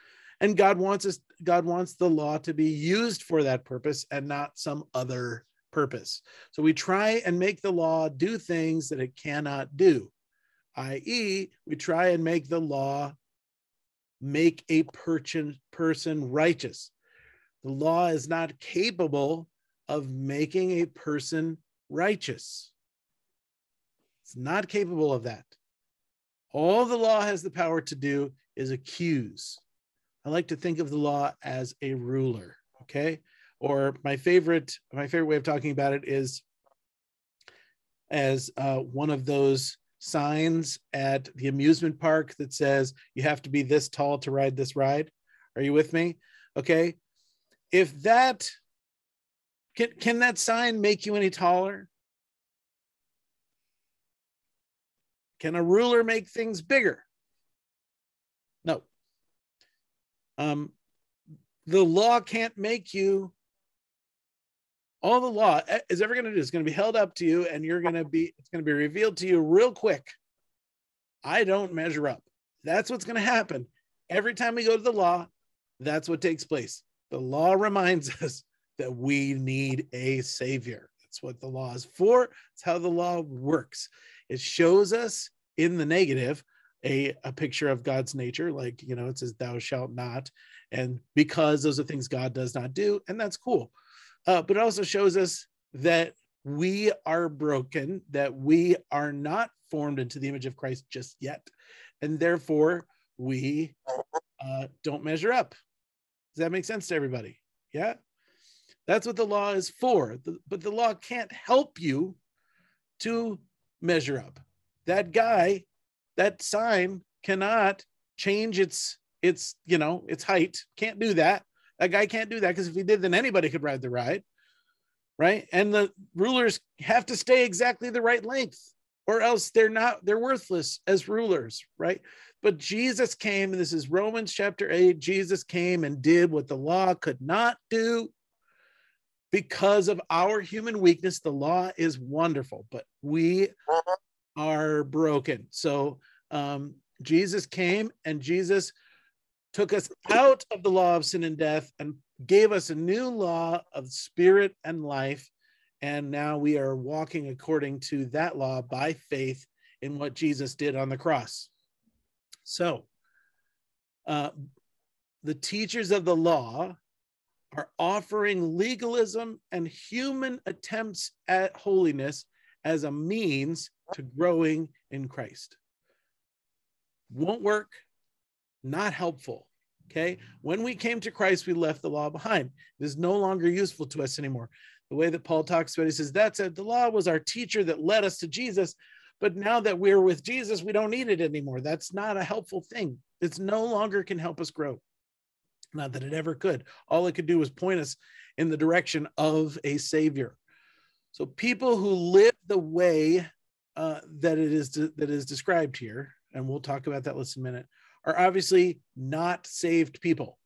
And God wants us, God wants the law to be used for that purpose and not some other purpose. So we try and make the law do things that it cannot do, i.e., we try and make the law make a person, righteous. The law is not capable of making a person righteous. It's not capable of that. All the law has the power to do is accuse. I like to think of the law as a ruler, okay? Or my favorite, my favorite way of talking about it is as uh, one of those signs at the amusement park that says you have to be this tall to ride this ride. Are you with me? Okay. If that can, can that sign make you any taller? Can a ruler make things bigger? No. Um, the law can't make you. All the law is ever going to do is going to be held up to you, and you're going to be. It's going to be revealed to you real quick. I don't measure up. That's what's going to happen every time we go to the law. That's what takes place. The law [laughs] reminds us that we need a savior. That's what the law is for. It's how the law works. It shows us in the negative a, a picture of God's nature, like, you know, it says, thou shalt not. and because those are things God does not do, and that's cool. Uh, but it also shows us that we are broken, that we are not formed into the image of Christ just yet, and therefore we uh, don't measure up. Does that make sense to everybody? Yeah. That's what the law is for. But the law can't help you to measure up. That guy, that sign cannot change its its you know its height. Can't do that. That guy can't do that because if he did, then anybody could ride the ride, right? And the rulers have to stay exactly the right length, or else they're not they're worthless as rulers, right? But Jesus came, and this is Romans chapter 8. Jesus came and did what the law could not do. Because of our human weakness, the law is wonderful, but we are broken. So um, Jesus came and Jesus took us out of the law of sin and death and gave us a new law of spirit and life. And now we are walking according to that law by faith in what Jesus did on the cross. So, uh, the teachers of the law are offering legalism and human attempts at holiness as a means to growing in Christ. Won't work, not helpful. Okay. When we came to Christ, we left the law behind. It is no longer useful to us anymore. The way that Paul talks about it, he says, That's it. The law was our teacher that led us to Jesus. But now that we're with Jesus, we don't need it anymore. That's not a helpful thing. It's no longer can help us grow. Not that it ever could. All it could do was point us in the direction of a savior. So people who live the way uh, that it is that is described here, and we'll talk about that list in a minute, are obviously not saved people.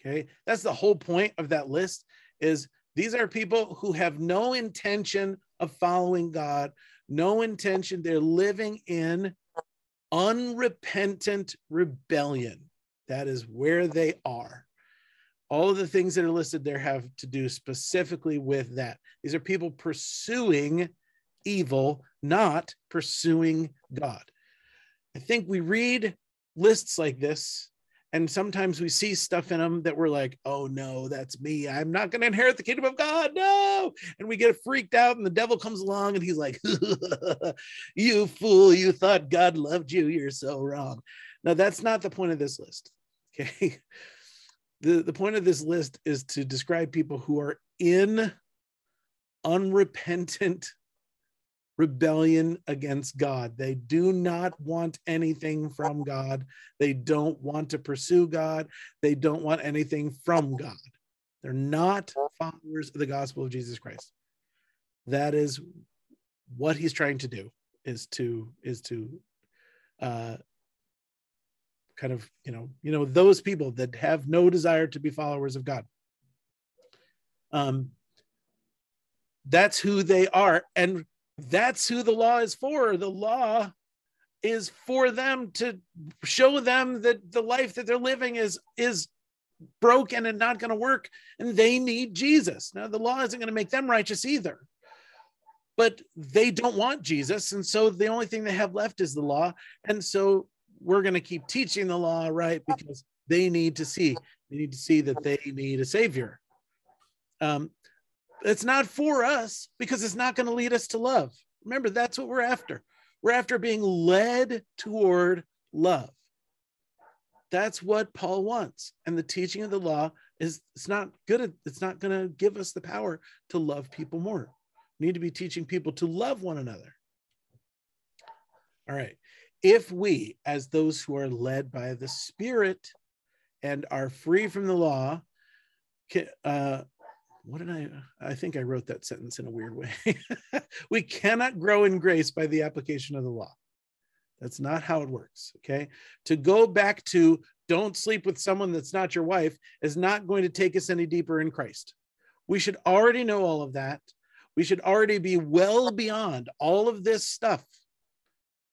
Okay, that's the whole point of that list. Is these are people who have no intention of following God, no intention. They're living in unrepentant rebellion. That is where they are. All of the things that are listed there have to do specifically with that. These are people pursuing evil, not pursuing God. I think we read lists like this and sometimes we see stuff in them that we're like, oh no, that's me. I'm not going to inherit the kingdom of God. No. And we get freaked out, and the devil comes along and he's like, [laughs] you fool, you thought God loved you. You're so wrong. Now, that's not the point of this list. Okay. [laughs] The, the point of this list is to describe people who are in unrepentant rebellion against God. They do not want anything from God. They don't want to pursue God. They don't want anything from God. They're not followers of the gospel of Jesus Christ. That is what he's trying to do is to is to uh kind of you know you know those people that have no desire to be followers of God um that's who they are and that's who the law is for. The law is for them to show them that the life that they're living is is broken and not going to work and they need Jesus. Now the law isn't going to make them righteous either. But they don't want Jesus and so the only thing they have left is the law and so we're going to keep teaching the law right because they need to see they need to see that they need a savior. Um, it's not for us because it's not going to lead us to love. Remember, that's what we're after. We're after being led toward love. That's what Paul wants. And the teaching of the law is it's not good. It's not going to give us the power to love people more. We need to be teaching people to love one another. All right. If we, as those who are led by the Spirit and are free from the law, can, uh, what did I? I think I wrote that sentence in a weird way. [laughs] we cannot grow in grace by the application of the law. That's not how it works. Okay. To go back to don't sleep with someone that's not your wife is not going to take us any deeper in Christ. We should already know all of that. We should already be well beyond all of this stuff.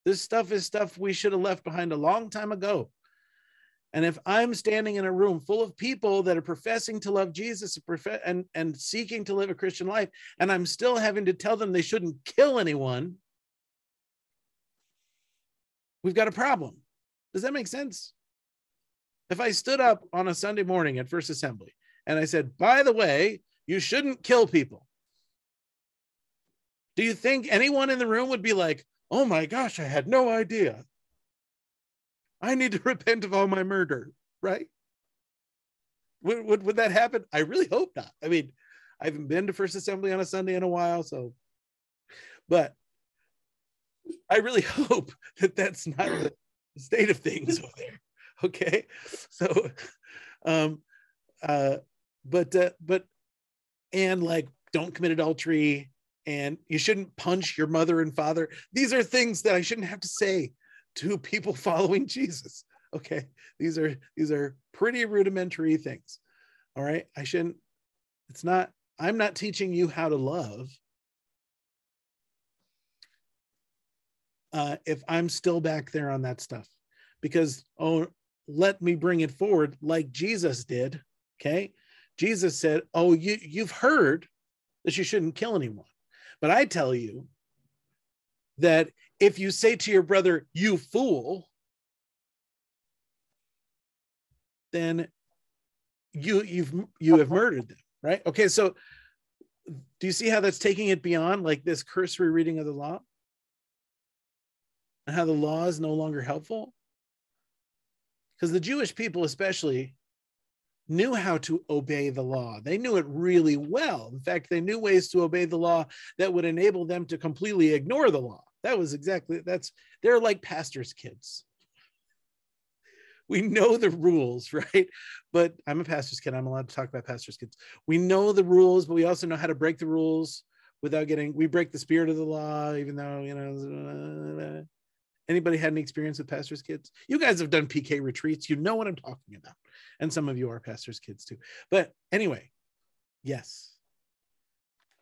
This stuff is stuff we should have left behind a long time ago. And if I'm standing in a room full of people that are professing to love Jesus and, and seeking to live a Christian life, and I'm still having to tell them they shouldn't kill anyone, we've got a problem. Does that make sense? if I stood up on a Sunday morning at First Assembly and I said, by the way, you shouldn't kill people, do you think anyone in the room would be like, oh my gosh, I had no idea? I need to [laughs] repent of all my murder, right? Would, would, would that happen? I really hope not. I mean, I haven't been to First Assembly on a Sunday in a while, so, but I really [laughs] hope that that's not the state of things over there. [laughs] Okay, so, um, uh, but uh, but, and like, don't commit adultery, and you shouldn't punch your mother and father. These are things that I shouldn't have to say to people [laughs] following Jesus. Okay, these are these are pretty rudimentary things. All right, I shouldn't. It's not. I'm not teaching you how to love. Uh, if I'm still back there on that stuff, because oh, let me bring it forward like Jesus did. Okay, Jesus said, "Oh, you you've heard that you shouldn't kill anyone, but I tell you that if you say to your brother, "You fool," then you you've you have murdered them right? Okay so do you see how that's taking it beyond like this cursory reading of the law? And how the law is no longer helpful? Because the jewish people especially knew how to obey the law they knew it really well in fact they knew ways to obey the law that would enable them to completely ignore the law that was exactly that's they're like pastors kids we know the rules, [laughs] right? But I'm a pastor's kid. I'm allowed to talk about pastor's kids. We know the rules, but we also know how to break the rules without getting. We break the spirit of the law, even though you know. Anybody had any experience with pastors' kids? You guys have done PK retreats. You know what I'm talking about, and some of you are pastors' kids too. But anyway, yes,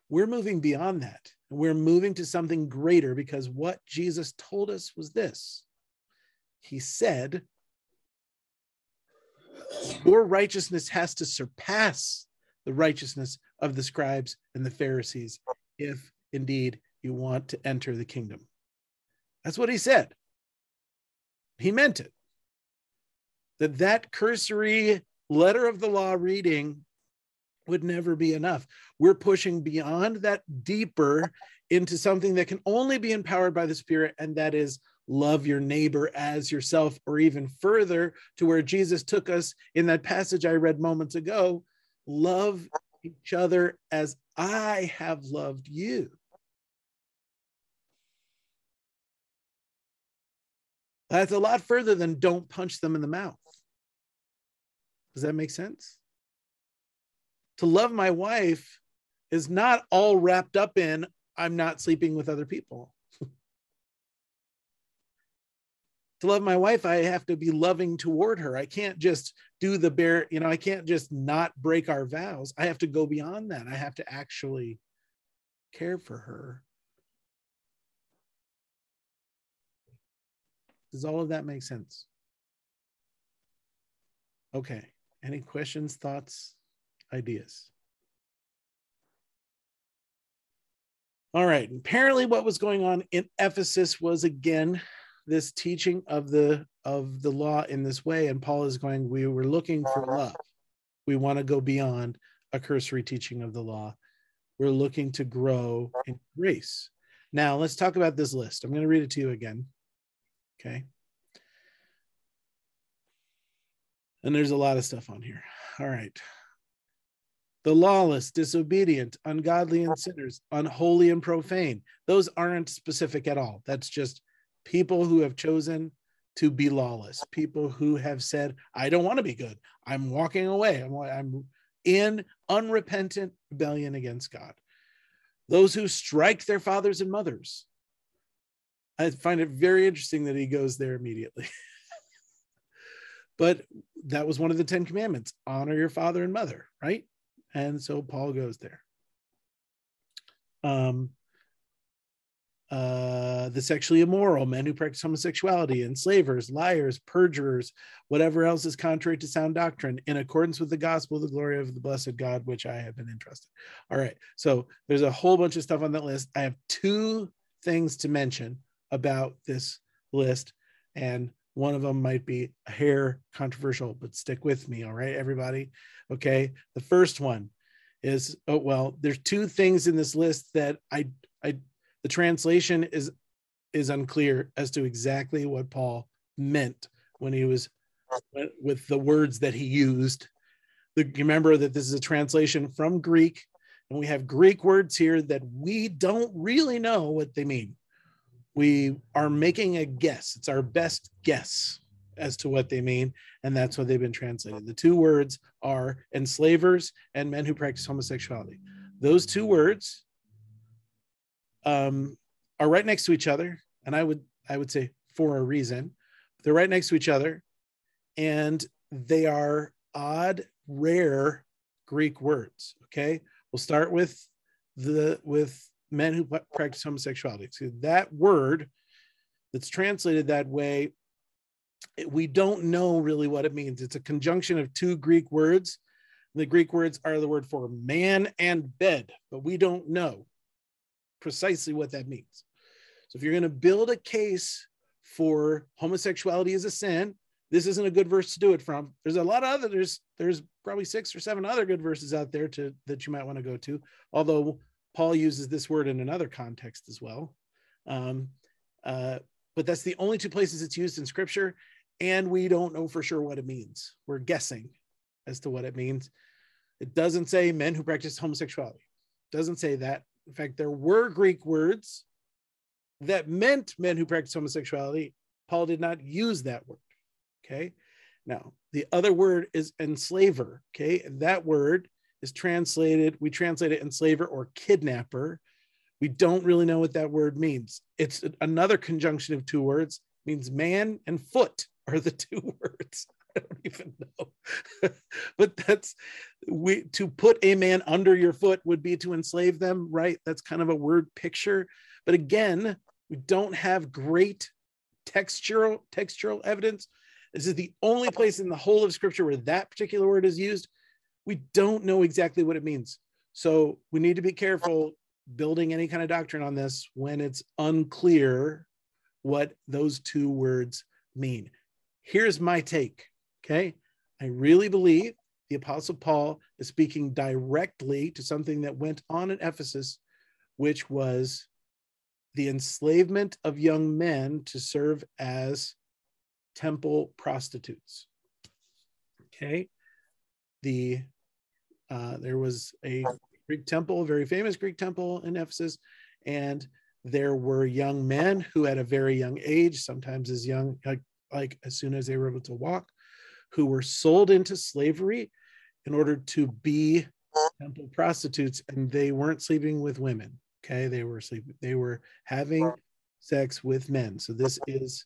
we're moving beyond that. We're moving to something greater because what Jesus told us was this. He said, your righteousness has to surpass the righteousness of the scribes and the Pharisees if indeed you want to enter the kingdom. That's what he said. He meant it. That that cursory letter of the law reading would never be enough. We're pushing beyond that deeper into something that can only be empowered by the Spirit, and that is love your neighbor as yourself, or even further to where Jesus took us in that passage I read moments ago love each other as I have loved you. That's a lot further than don't punch them in the mouth. Does that make sense? To love my wife is not all wrapped up in I'm not sleeping with other people. [laughs] to love my wife, I have to be loving toward her. I can't just do the bare, you know, I can't just not break our vows. I have to go beyond that. I have to actually care for her. Does all of that make sense? Okay. Any questions, thoughts, ideas? All right. Apparently, what was going on in Ephesus was again this teaching of the of the law in this way and paul is going we were looking for love we want to go beyond a cursory teaching of the law we're looking to grow in grace now let's talk about this list i'm going to read it to you again okay and there's a lot of stuff on here all right the lawless, disobedient, ungodly, and sinners, unholy and profane. Those aren't specific at all. That's just people who have chosen to be lawless, people who have said, I don't want to be good. I'm walking away. I'm, I'm in unrepentant rebellion against God. Those who strike their fathers and mothers. I find it very interesting that he goes there immediately. [laughs] but that was one of the 10 commandments honor your father and mother, right? And so Paul goes there. Um, uh, the sexually immoral, men who practice homosexuality, enslavers, liars, perjurers, whatever else is contrary to sound doctrine, in accordance with the gospel, the glory of the blessed God, which I have been entrusted. All right. So there's a whole bunch of stuff on that list. I have two things to mention about this list, and one of them might be a hair controversial, but stick with me. All right, everybody. Okay. The first one is oh well, there's two things in this list that I I the translation is is unclear as to exactly what Paul meant when he was with the words that he used. The, remember that this is a translation from Greek, and we have Greek words here that we don't really know what they mean we are making a guess. It's our best guess as to what they mean, and that's what they've been translated. The two words are enslavers and men who practice homosexuality. Those two words um, are right next to each other, and I would I would say for a reason. They're right next to each other, and they are odd, rare Greek words. Okay, we'll start with the with men who practice homosexuality. So that word that's translated that way, we don't know really what it means. It's a conjunction of two Greek words. The Greek words are the word for man and bed, but we don't know precisely what that means. So if you're going to build a case for homosexuality as a sin, this isn't a good verse to do it from. There's a lot of other there's there's probably six or seven other good verses out there to that you might want to go to. Although Paul uses this word in another context as well. Um, uh, but that's the only two places it's used in scripture. And we don't know for sure what it means. We're guessing as to what it means. It doesn't say men who practice homosexuality. It doesn't say that. In fact, there were Greek words that meant men who practice homosexuality. Paul did not use that word. Okay. Now, the other word is enslaver. Okay. And that word is translated, we translate it enslaver or kidnapper. We don't really know what that word means. It's another conjunction of two words, means man and foot are the [laughs] two words. I don't even know. [laughs] but that's we to put a man under your foot would be to enslave them, right? That's kind of a word picture. But again, we don't have great textural textural evidence. This is the only place in the whole of scripture where that particular word is used we don't know exactly what it means. So we need to be careful building any kind of doctrine on this when it's unclear what those two words mean. Here's my take. Okay. I really believe the Apostle Paul is speaking directly to something that went on in Ephesus, which was the enslavement of young men to serve as temple prostitutes. Okay. The uh, there was a Greek temple, a very famous Greek temple in Ephesus, and there were young men who had a very young age, sometimes as young, like, like as soon as they were able to walk, who were sold into slavery in order to be temple prostitutes, and they weren't sleeping with women. Okay, they were sleeping, they were having sex with men. So this is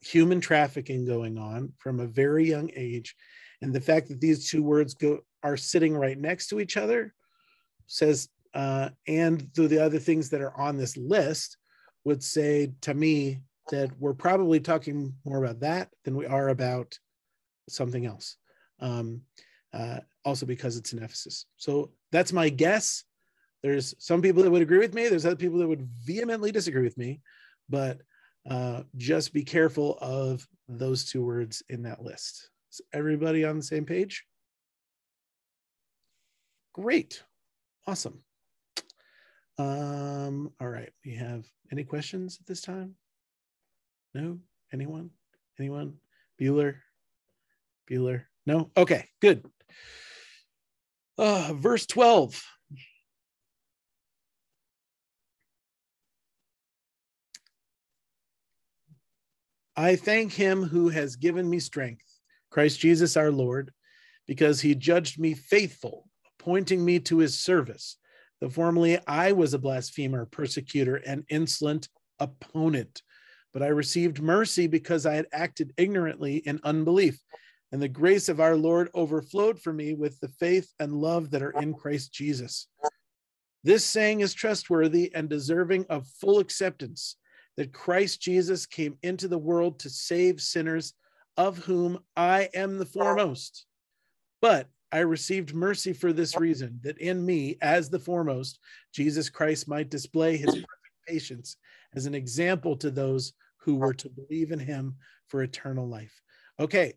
human trafficking going on from a very young age. And the fact that these two words go are sitting right next to each other says uh, and through the other things that are on this list would say to me that we're probably talking more about that than we are about something else. Um, uh, also because it's an ephesus. So that's my guess. There's some people that would agree with me. There's other people that would vehemently disagree with me. But uh, just be careful of those two words in that list. Is everybody on the same page Great. Awesome. Um, all right. We have any questions at this time? No? Anyone? Anyone? Bueller? Bueller? No? Okay, good. Uh, verse 12. I thank him who has given me strength, Christ Jesus our Lord, because he judged me faithful appointing me to his service. Though formerly I was a blasphemer, persecutor, and insolent opponent, but I received mercy because I had acted ignorantly in unbelief. And the grace of our Lord overflowed for me with the faith and love that are in Christ Jesus. This saying is trustworthy and deserving of full acceptance that Christ Jesus came into the world to save sinners, of whom I am the foremost. But I received mercy for this reason, that in me, as the foremost, Jesus Christ might display his perfect [clears throat] patience as an example to those who were to believe in him for eternal life. Okay,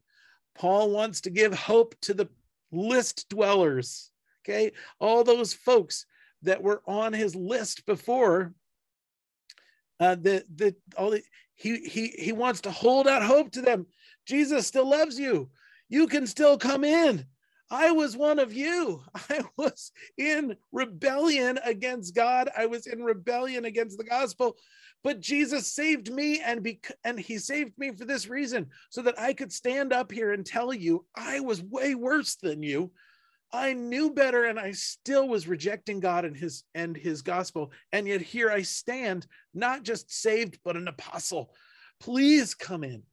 Paul wants to give hope to the list dwellers. Okay, all those folks that were on his list before. Uh, the the all the, he he he wants to hold out hope to them. Jesus still loves you. You can still come in. I was one of you. [laughs] I was in rebellion against God. I was in rebellion against the gospel. But Jesus saved me and bec- and he saved me for this reason so that I could stand up here and tell you I was way worse than you. I knew better and I still was rejecting God and his and his gospel and yet here I stand not just saved but an apostle. Please come in.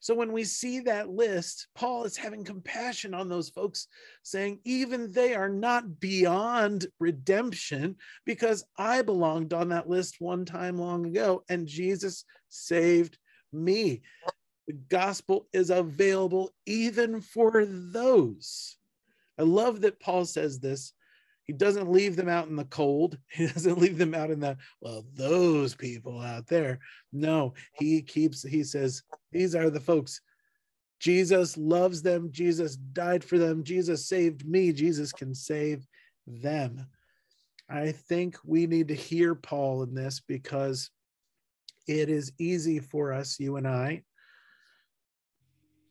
So when we see that list, Paul is having compassion on those folks, saying, even they are not beyond redemption because I belonged on that list one time long ago and Jesus saved me. The gospel is available even for those. I love that Paul says this he doesn't leave them out in the cold. [laughs] He doesn't leave them out in the, well, those people out there. No, he keeps, he says, these are the folks. Jesus loves them. Jesus died for them. Jesus saved me. Jesus can save them. I think we need to hear Paul in this because it is easy for us, you and I,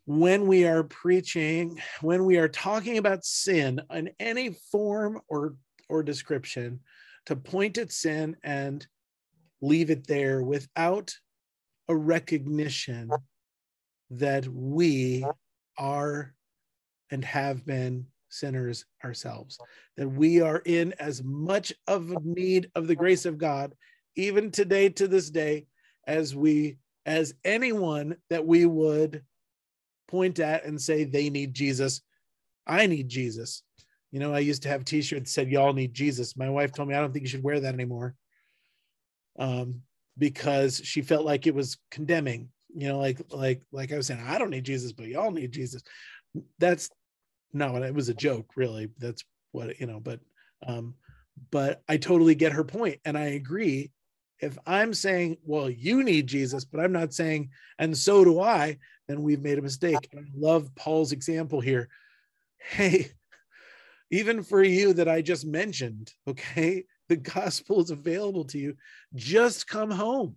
when we are preaching, when we are talking about sin in any form or, or description, to point at sin and leave it there without a recognition that we are and have been sinners ourselves, that we are in as much of need of the grace of God, even today to this day, as we as anyone that we would point at and say they need Jesus. I need Jesus. You know, I used to have t-shirts that said y'all need Jesus. My wife told me I don't think you should wear that anymore. Um, because she felt like it was condemning, you know, like like like I was saying, I don't need Jesus, but y'all need Jesus. That's no, it was a joke, really. That's what you know, but um, but I totally get her point, and I agree if I'm saying, well, you need Jesus, but I'm not saying, and so do I, then we've made a mistake. And I love Paul's example here. Hey, even for you that I just mentioned, okay, the gospel is available to you. Just come home,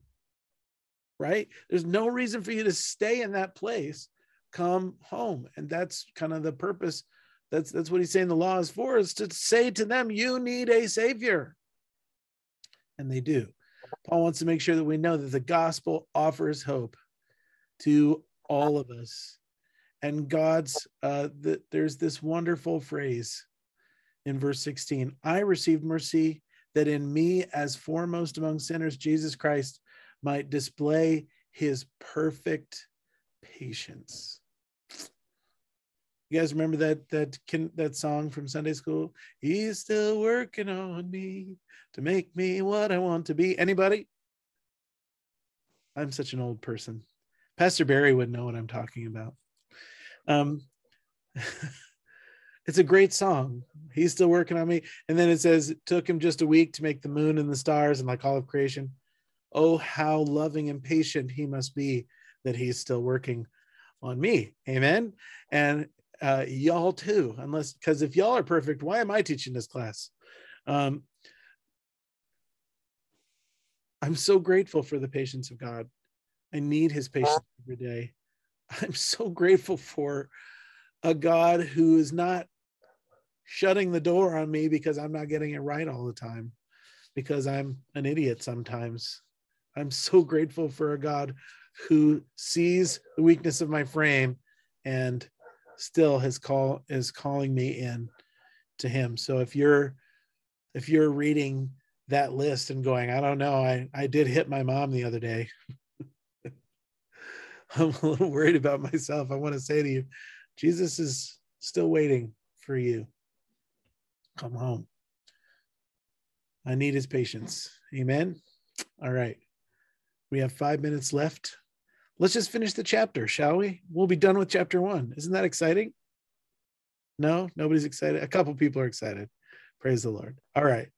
right? There's no reason for you to stay in that place. Come home. And that's kind of the purpose. That's that's what he's saying the law is for, is to say to them, you need a savior. And they do. Paul wants to make sure that we know that the gospel offers hope to all of us. And God's, uh, the, there's this wonderful phrase in verse 16 I received mercy that in me, as foremost among sinners, Jesus Christ might display his perfect patience. You guys remember that that that song from Sunday school? He's still working on me to make me what I want to be. Anybody? I'm such an old person. Pastor Barry would know what I'm talking about. Um, [laughs] it's a great song. He's still working on me. And then it says it took him just a week to make the moon and the stars and like all of creation. Oh, how loving and patient he must be that he's still working on me. Amen. And uh, y'all too, unless because if y'all are perfect, why am I teaching this class? Um, I'm so grateful for the patience of God. I need his patience every day. I'm so grateful for a God who is not shutting the door on me because I'm not getting it right all the time, because I'm an idiot sometimes. I'm so grateful for a God who sees the weakness of my frame and still his call is calling me in to him. So if you're if you're reading that list and going, I don't know, I, I did hit my mom the other day. [laughs] I'm a little worried about myself. I want to say to you, Jesus is still waiting for you. Come home. I need his patience. Amen. All right. We have five minutes left let's just finish the chapter, shall we? We'll be done with chapter one. Isn't that exciting? No, nobody's excited. A couple people are excited. Praise the Lord. All right.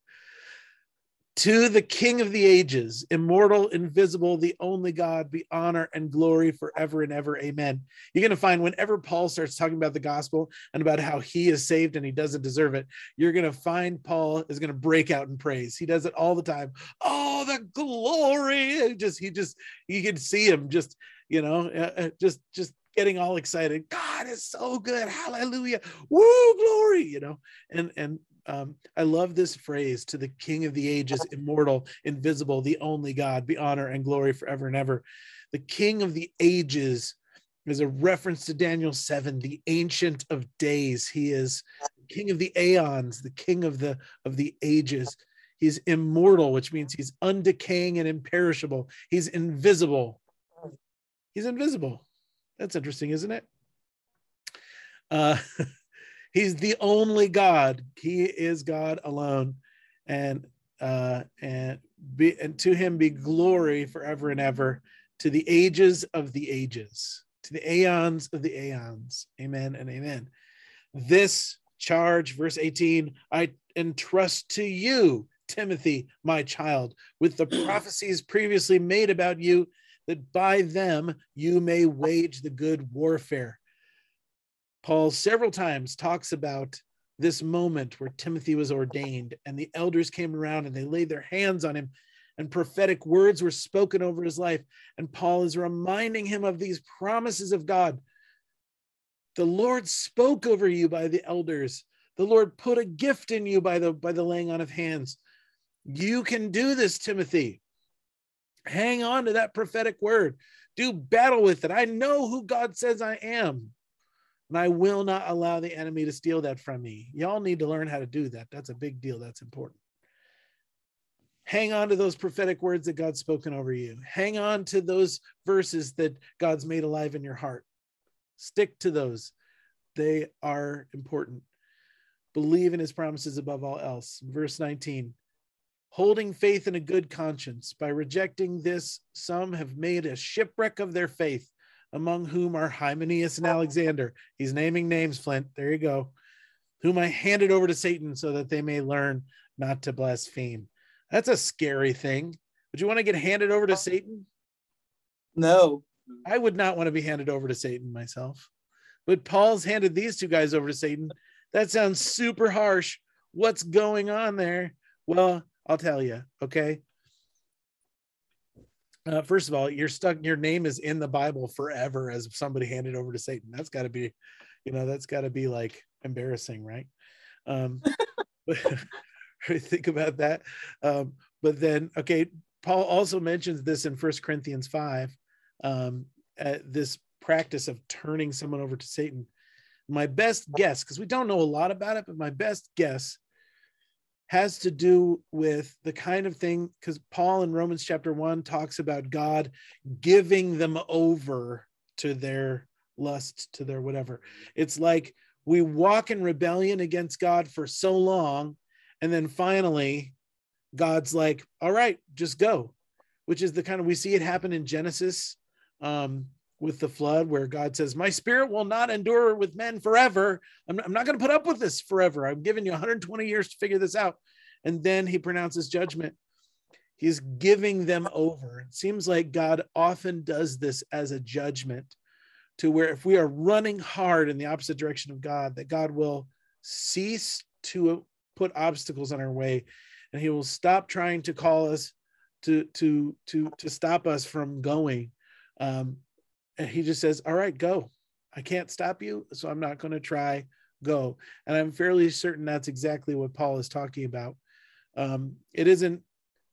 To the King of the ages, immortal, invisible, the only God, be honor and glory forever and ever. Amen. You're going to find whenever Paul starts talking about the gospel and about how he is saved and he doesn't deserve it, you're going to find Paul is going to break out in praise. He does it all the time. Oh, the glory. Just, he just, you can see him just, you know, uh, uh just, just getting all excited. God is so good. Hallelujah. Woo, glory, you know, and, and um, I love this phrase to the King of the ages, [laughs] immortal, invisible, the only God, be honor and glory forever and ever. The King of the ages is a reference to Daniel 7, the ancient of days. He is king of the aeons, the king of the of the ages. He's immortal, which means he's undecaying and imperishable. He's invisible. He's invisible. That's interesting, isn't it? Uh, [laughs] He's the only God. He is God alone. And uh, and be and to him be glory forever and ever to the ages of the ages, to the aeons of the aeons. Amen and amen. This charge, verse 18, I entrust to you, Timothy, my child, with the [clears throat] prophecies previously made about you, that by them you may wage the good warfare Paul several times talks about this moment where Timothy was ordained and the elders came around and they laid their hands on him and prophetic words were spoken over his life. And Paul is reminding him of these promises of God. The Lord spoke over you by the elders. The Lord put a gift in you by the by the laying on of hands. You can do this, Timothy. Hang on to that prophetic word. Do battle with it. I know who God says I am and I will not allow the enemy to steal that from me. Y'all need to learn how to do that. That's a big deal. That's important. Hang on to those prophetic words that God's spoken over you. Hang on to those verses that God's made alive in your heart. Stick to those. They are important. Believe in his promises above all else. Verse 19 holding faith in a good conscience. By rejecting this, some have made a shipwreck of their faith among whom are Hymenaeus and oh. Alexander. He's naming names, Flint. There you go. Whom I handed over to Satan so that they may learn not to blaspheme. That's a scary thing. Would you want to get handed over to oh. Satan? No. I would not want to be handed over to Satan myself. But Paul's handed these two guys over to Satan. That sounds super harsh. What's going on there? Well, I'll tell you, okay? Uh, first of all, you're stuck. Your name is in the Bible forever as somebody handed over to Satan. That's got to be, you know, that's got to be like embarrassing, right? Um, [laughs] think about that. Um, but then, okay, Paul also mentions this in First Corinthians five. Um, this practice of turning someone over to Satan. My best guess, because we don't know a lot about it, but my best guess has to do with the kind of thing because Paul in Romans chapter 1 talks about God giving them over to their lust, to their whatever. It's like we walk in rebellion against God for so long, and then finally, God's like, all right, just go, which is the kind of we see it happen in Genesis. Um, with the flood where God says, My spirit will not endure with men forever. I'm, I'm not going to put up with this forever. I'm giving you 120 years to figure this out. And then he pronounces judgment. He's giving them over. It seems like God often does this as a judgment to where if we are running hard in the opposite direction of God, that God will cease to put obstacles in our way and he will stop trying to call us to to to to stop us from going um, and he just says, All right, go. I can't stop you, so I'm not going to try. Go. And I'm fairly certain that's exactly what Paul is talking about. Um, it isn't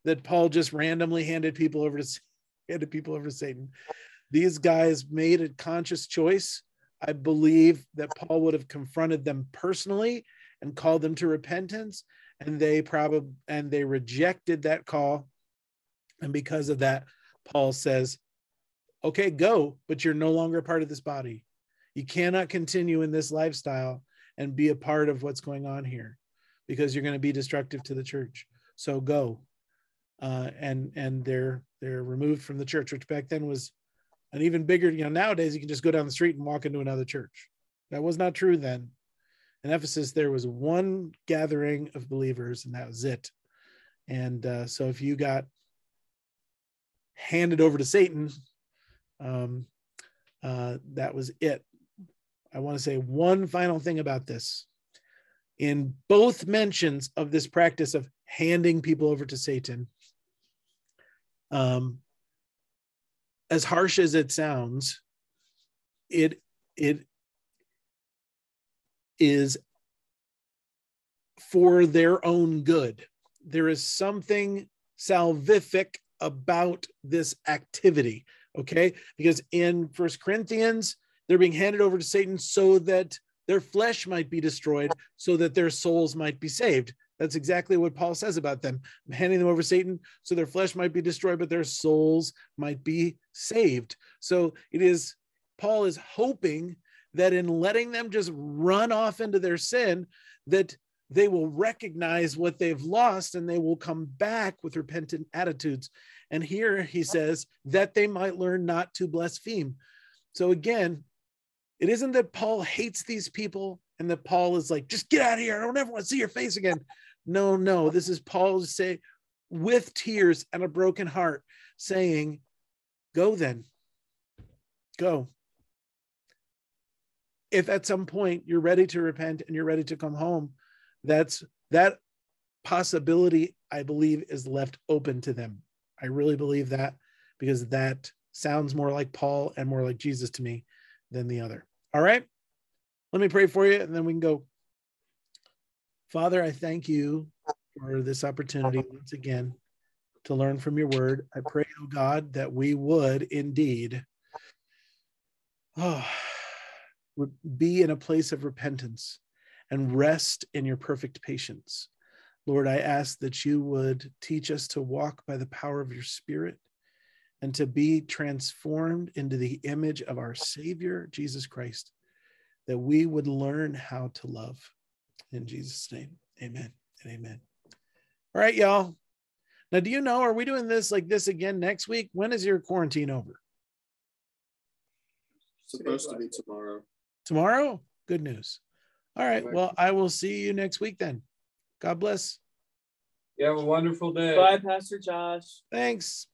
that Paul just randomly handed people over to [laughs] handed people over to Satan. These guys made a conscious choice. I believe that Paul would have confronted them personally and called them to repentance, and they probably and they rejected that call. And because of that, Paul says, okay, go, but you're no longer part of this body. You cannot continue in this lifestyle and be a part of what's going on here because you're going to be destructive to the church. So go. Uh, and and they're they're removed from the church, which back then was an even bigger. You know, nowadays you can just go down the street and walk into another church. That was not true then. In Ephesus, there was one gathering of believers, and that was it. And uh, so if you got handed over to Satan, um, uh, that was it. I want to say one final thing about this. In both mentions of this practice of handing people over to Satan, um, as harsh as it sounds, it it is for their own good. There is something salvific about this activity, okay? Because in First Corinthians, they're being handed over to Satan so that their flesh might be destroyed, so that their souls might be saved. That's exactly what Paul says about them. I'm handing them over Satan so their flesh might be destroyed, but their souls might be saved. So it is, Paul is hoping that in letting them just run off into their sin, that they will recognize what they've lost and they will come back with repentant attitudes. And here he says that they might learn not to blaspheme. So again, it isn't that Paul hates these people and that Paul is like, just get out of here. I don't ever want to see your face again. No, no, this is Paul to say with tears and a broken heart saying, go then, go. If at some point you're ready to repent and you're ready to come home, that's that possibility i believe is left open to them. I really believe that because that sounds more like paul and more like jesus to me than the other. All right. Let me pray for you and then we can go. Father i thank you for this opportunity once again to learn from your word. I pray oh god that we would indeed oh, be in a place of repentance and rest in your perfect patience. Lord, I ask that you would teach us to walk by the power of your Spirit and to be transformed into the image of our Savior, Jesus Christ, that we would learn how to love. In Jesus' name, amen and amen. All right, y'all. Now, do you know, are we doing this like this again next week? When is your quarantine over? Supposed to be tomorrow. Tomorrow? Good news. All right. Well, I will see you next week then. God bless. You have a wonderful day. Bye, Pastor Josh. Thanks.